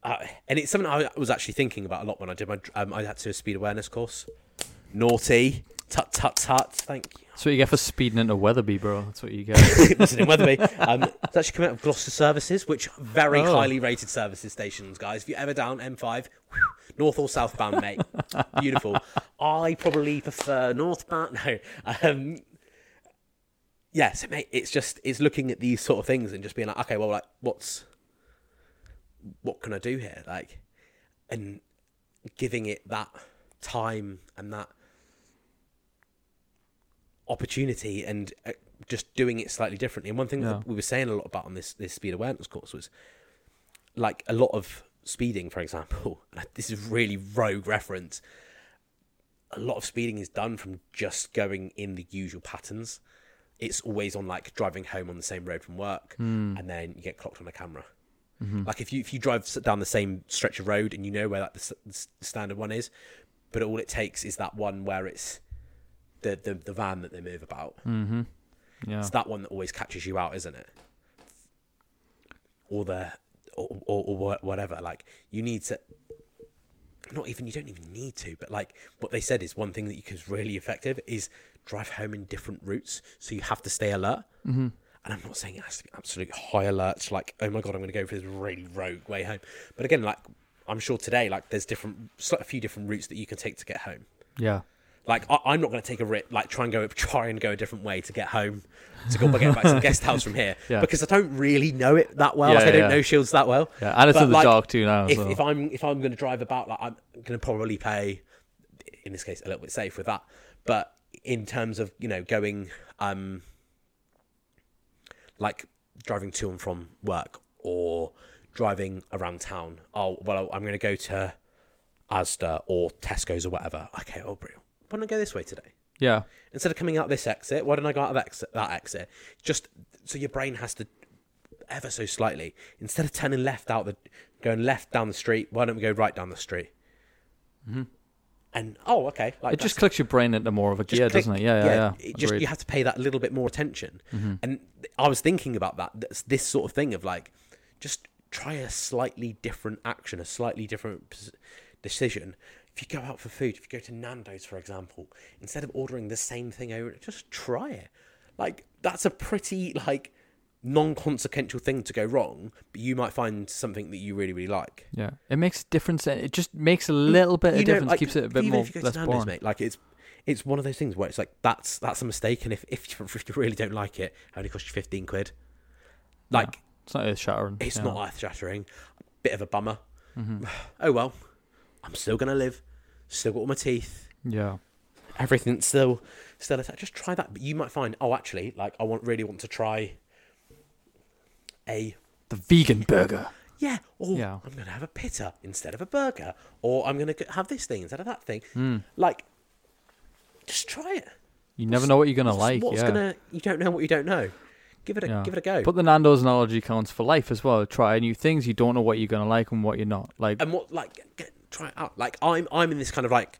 uh, and it's something I was actually thinking about a lot when I did my um, I had to do a speed awareness course naughty tut tut tut thank you That's what you get for speeding into Wetherby, bro. That's what you get. [LAUGHS] Listen in Wetherby. Um, it's actually come out of Gloucester Services, which very Oh. highly rated services stations, guys. If you're ever down M5, whew, north or southbound, mate, [LAUGHS] beautiful. I probably prefer northbound. [LAUGHS] No, um, yeah, so mate, it's just it's looking at these sort of things and just being like, okay, well, like, what's what can I do here, like, and giving it that time and that opportunity and uh, just doing it slightly differently. And one thing Yeah. that we were saying a lot about on this this speed awareness course was like a lot of speeding, for example. [LAUGHS] This is really rogue reference. A lot of speeding is done from just going in the usual patterns. It's always on like driving home on the same road from work, Hmm. and then you get clocked on a camera. Mm-hmm. Like if you if you drive down the same stretch of road and you know where like the, s- the s- the standard one is, but all it takes is that one where it's the the, the van that they move about. mm-hmm. Yeah. It's that one that always catches you out, isn't it? Or the or, or, or whatever. Like you need to. Not even you don't even need to, but like what they said is one thing that you can really effective is drive home in different routes, so you have to stay alert. Mm-hmm. And I'm not saying it has to be absolute high alerts, like oh my god, I'm going to go for this really rogue way home. But again, like I'm sure today, like there's different, a few different routes that you can take to get home. Yeah. Like I, I'm not going to take a rip, like try and go try and go a different way to get home, to go get back to the [LAUGHS] guest house from here, Yeah. because I don't really know it that well. Yeah, like, I don't yeah. know Shields that well. Yeah. And it's But, in the like, dark too now. If, so. if I'm if I'm going to drive about, like I'm going to probably pay, in this case, a little bit safe with that. But in terms of you know going, um, like driving to and from work or driving around town. Oh well, I'm going to go to Asda or Tesco's or whatever. Okay, oh, brilliant. Why don't I go this way today? yeah. instead of coming out this exit, why don't I go out of exit, that exit? Just so your brain has to ever so slightly instead of turning left out the going left down the street. Why don't we go right down the street? Hmm. And oh, okay, like It just clicks your brain into more of a gear, click- doesn't it? Yeah, yeah, yeah. It just you have to pay that little bit more attention. Mm-hmm. And I was thinking about that. This, this sort of thing of like, just try a slightly different action, a slightly different decision. If you go out for food, if you go to Nando's, for example, instead of ordering the same thing over, just try it. like that's a pretty like non-consequential thing to go wrong, but you might find something that you really really like. Yeah, it makes a difference. It just makes a little bit You of know, difference. like, keeps it a bit more if you go less Nando's, boring. mate, like it's it's one of those things where it's like that's that's a mistake, and if if you, [LAUGHS] if you really don't like it, it only costs you fifteen quid. Like It's not earth shattering. it's yeah. not earth shattering. Bit of a bummer. mm-hmm. [SIGHS] Oh well, I'm still gonna live. Still got all my teeth. Yeah. Everything's still still attached. Just try that. But you might find, oh, actually, like I want really want to try a The vegan burger. yeah, or Yeah. I'm gonna have a pitta instead of a burger, or I'm gonna have this thing instead of that thing. Mm. Like, just try it. You never know what you're gonna What's- like. What's yeah. gonna? You don't know what you don't know. Give it a Yeah. give it a go. But the Nando's analogy counts for life as well. Try new things. You don't know what you're gonna like and what you're not. Like, and what like get, try it out. Like I'm I'm in this kind of like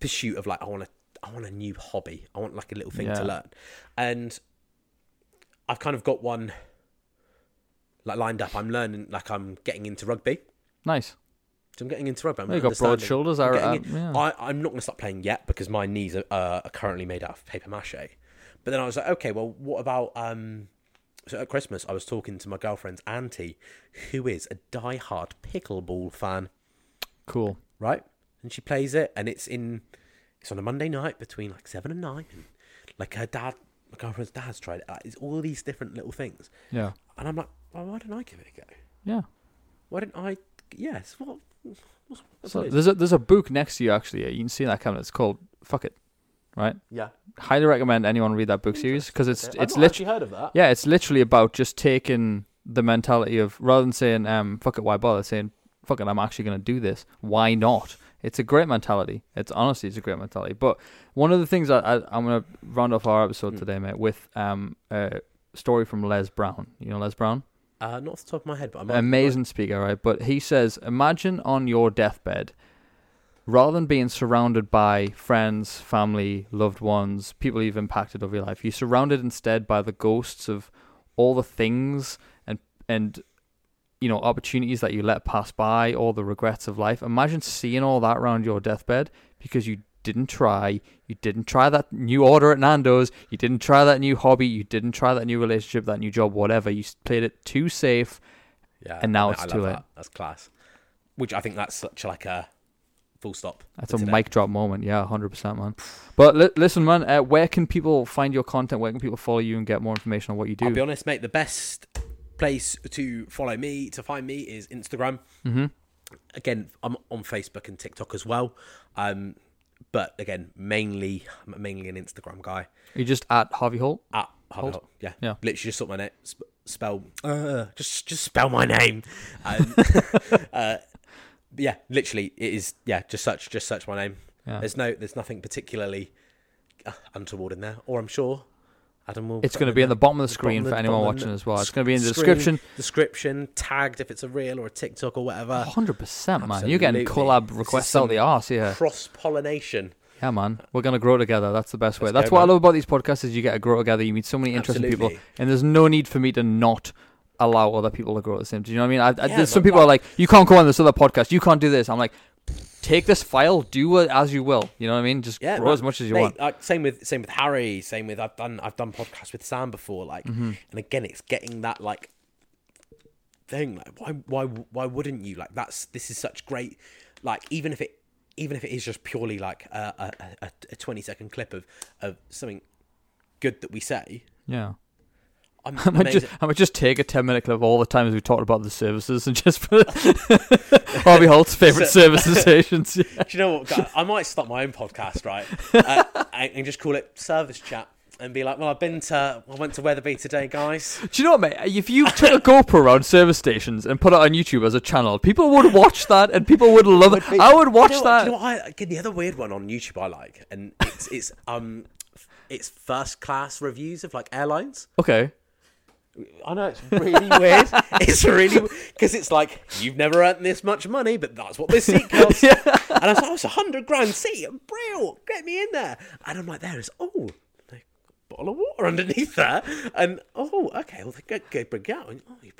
pursuit of like I want to I want a new hobby. I want like a little thing Yeah. to learn, and I've kind of got one like lined up. I'm learning like I'm getting into rugby. nice. So I'm getting into rugby. I'm Well, you got broad shoulders. I'm getting in- yeah. I, I'm not going to stop playing yet because my knees are, uh, are currently made out of paper mache. But then I was like, okay, well, what about um? So at Christmas, I was talking to my girlfriend's auntie, who is a die-hard pickleball fan, cool. right? And she plays it, and it's in, it's on a Monday night between like seven and nine, and like her dad, my girlfriend's dad's tried it. Like, it's all these different little things, Yeah. and I'm like, well, why don't I give it a go? Yeah. Why don't I? Yes, what? What's, what's So there's a there's a book next to you actually. yeah, You can see that cabinet. It's called Fuck It. Right. yeah, Highly recommend anyone read that book series because it's I've it's literally heard of that. yeah it's literally about just taking the mentality of rather than saying um fuck it why bother saying fuck it I'm actually gonna do this. Why not? It's a great mentality. It's honestly it's a great mentality. But one of the things I, I I'm gonna round off our episode Mm. today mate with um a story from Les Brown. You know Les Brown? Uh, not off the top of my head, but I might, amazing speaker, right? But he says, imagine on your deathbed, rather than being surrounded by friends, family, loved ones, people you've impacted over your life, you're surrounded instead by the ghosts of all the things and and you know opportunities that you let pass by, all the regrets of life. Imagine seeing all that around your deathbed because you didn't try, you didn't try that new order at Nando's, you didn't try that new hobby, you didn't try that new relationship, that new job, whatever. You played it too safe. Yeah, And now I- it's I too late. That. That's class. Which I think that's such like a full stop. That's a today. mic drop moment. Yeah, 100%, man. But li- listen, man, uh, where can people find your content? Where can people follow you and get more information on what you do? I'll be honest, mate. The best place to follow me to find me is Instagram. mm-hmm. Again, I'm on Facebook and TikTok as well. Um, but again, mainly I'm mainly an Instagram guy. You're just at Harvey Holt. At Harvey Holt? Holt. Yeah, Yeah. Literally just sort my name. Sp- spell. Uh, just just spell my name. Um, [LAUGHS] uh, yeah, literally, it is. Yeah, just search just search my name. Yeah. There's no, there's nothing particularly uh, untoward in there, or I'm sure Adam will. It's going to be in the bottom of the screen for anyone watching as well. It's going to be in the screen, description. Description tagged if it's a reel or a TikTok or whatever. 100%, man. You're getting Absolutely. collab requests out the arse here. Cross pollination. Yeah, man. We're going to grow together. That's the best way. Let's That's go, what I love about these podcasts is you get to grow together. You meet so many interesting people. And there's no need for me to not allow other people to grow at the same time. Do you know what I mean? I, I, Yeah, there's some people are like, you can't go on this other podcast. You can't do this. I'm like, take this file, do it as you will. You know what I mean? Just Yeah, grow man. as much as you Mate, want. Like, same with same with Harry. Same with I've done I've done podcasts with Sam before. Like, Mm-hmm. and again, it's getting that like thing. Like, why why why wouldn't you? Like, that's this is such great. Like, even if it even if it is just purely like a a, a, a twenty second clip of of something good that we say. Yeah. I'm I might, just, I might just take a 10 minute clip of all the times we've talked about the services and just put [LAUGHS] Harvey Holt's favourite So- services [LAUGHS] stations. Yeah. Do you know what? I might start my own podcast, right? [LAUGHS] Uh, and just call it Service Chat and be like, "Well, I've been to, I went to Wetherby today, guys." Do you know what, mate? If you took a GoPro around service stations and put it on YouTube as a channel, people would watch that and people would love it. I would watch you know that. Do you know what I, again, the other weird one on YouTube I like, and it's it's um, it's first class reviews of like airlines. Okay. I know it's really weird. [LAUGHS] It's really because it's like you've never earned this much money, but that's what this seat costs. [LAUGHS] And I was like, oh, it's a hundred grand seat, brill, get me in there. And I'm like, there is oh, a bottle of water underneath there, and oh, okay, well, they go, go bring it out, and oh, you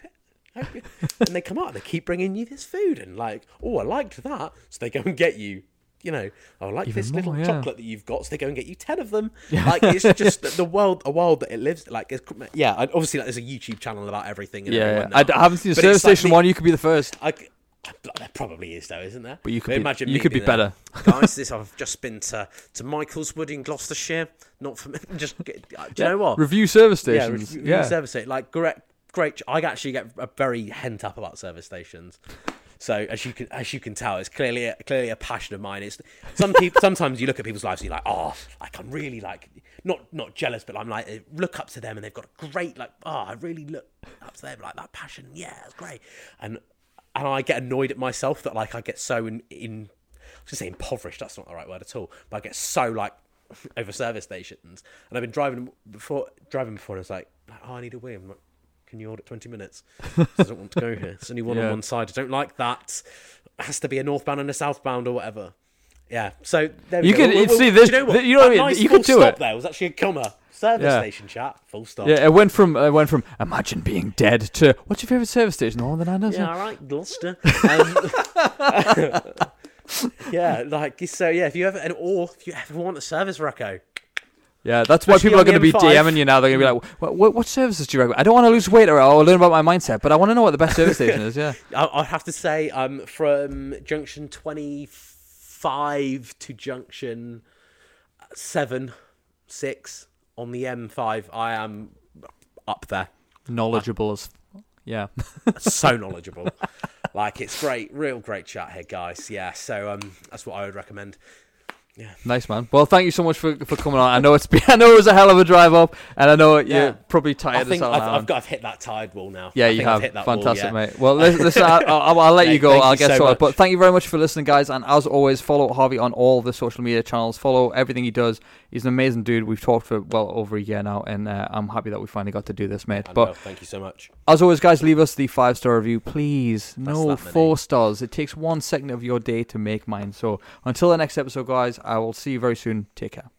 you- and they come out and they keep bringing you this food and like oh I liked that so they go and get you you know, oh, I like Even this little yeah. chocolate that you've got, so they go and get you ten of them. [LAUGHS] Like it's just the- world, a world that it lives. Like, it's, yeah, obviously, like, there's a YouTube channel about everything. And Yeah, yeah. I, I haven't seen the But service it's like station one. You could be the first, I, there probably is though, isn't there? but you could But be. imagine you could be better. [LAUGHS] guys. This I've just been to to Michael's Wood in Gloucestershire. Not from [LAUGHS] just. Get, do you know what? Review service yeah, stations. re- Yeah, service station. Like great, great. I actually get a very hent up about service stations. So as you can as you can tell, it's clearly a, clearly a passion of mine. It's some people. sometimes you look at people's lives and you're like, oh, like I'm really like not not jealous, but I'm like I look up to them and they've got a great like oh, I really look up to them like that passion. Yeah, it's great. And and I get annoyed at myself that like I get so in in I was gonna say impoverished. That's not the right word at all. But I get so like [LAUGHS] over service stations, and I've been driving before driving before, and it's like, oh, I need a wee. Can you hold it 20 minutes? I don't want to go here. It's only one Yeah. on one side. I don't like that. It has to be a northbound and a southbound or whatever. Yeah. So there we You go. could- see, this- you know what? you know what I mean? Nice You could do stop it. There was actually a comma. Service Yeah. station chat. Full stop. yeah. It went from it went from imagine being dead to what's your favorite service station? Oh, then I know. Yeah, all right, Gloucester. [LAUGHS] Um, [LAUGHS] yeah, like so. Yeah, if you ever and or if you ever want a service reco, Yeah, that's why people are going to be M5 DMing you now. They're going to be like, what, what, what services do you recommend? I don't want to lose weight or I'll learn about my mindset, but I want to know what the best service station is. Yeah. [LAUGHS] I- I'd have to say, um, from junction twenty five to junction seven, six on the M five, I am up there. Knowledgeable as. Yeah. [LAUGHS] so [LAUGHS] knowledgeable. like it's great, real great chat here, guys. Yeah, so um, that's what I would recommend. Nice man. Well, thank you so much for, for coming on. I know it's been, [LAUGHS] I know it was a hell of a drive up, and I know Yeah. you're probably I tired as think I've. I've got I've hit that tide wall now. yeah, I you have. hit that wall, Fantastic, yeah. mate. Well, listen, I, I'll, I'll let you go. I'll get so much. But thank you very much for listening, guys. And as always, follow Harvey on all the social media channels. Follow everything he does he's an amazing dude. We've talked for well over a year now, and uh, I'm happy that we finally got to do this, mate. I but know. thank you so much. As always, guys, leave us the five star review, please. That's no four stars. It takes one second of your day to make mine. So until the next episode, guys, I will see you very soon. Take care.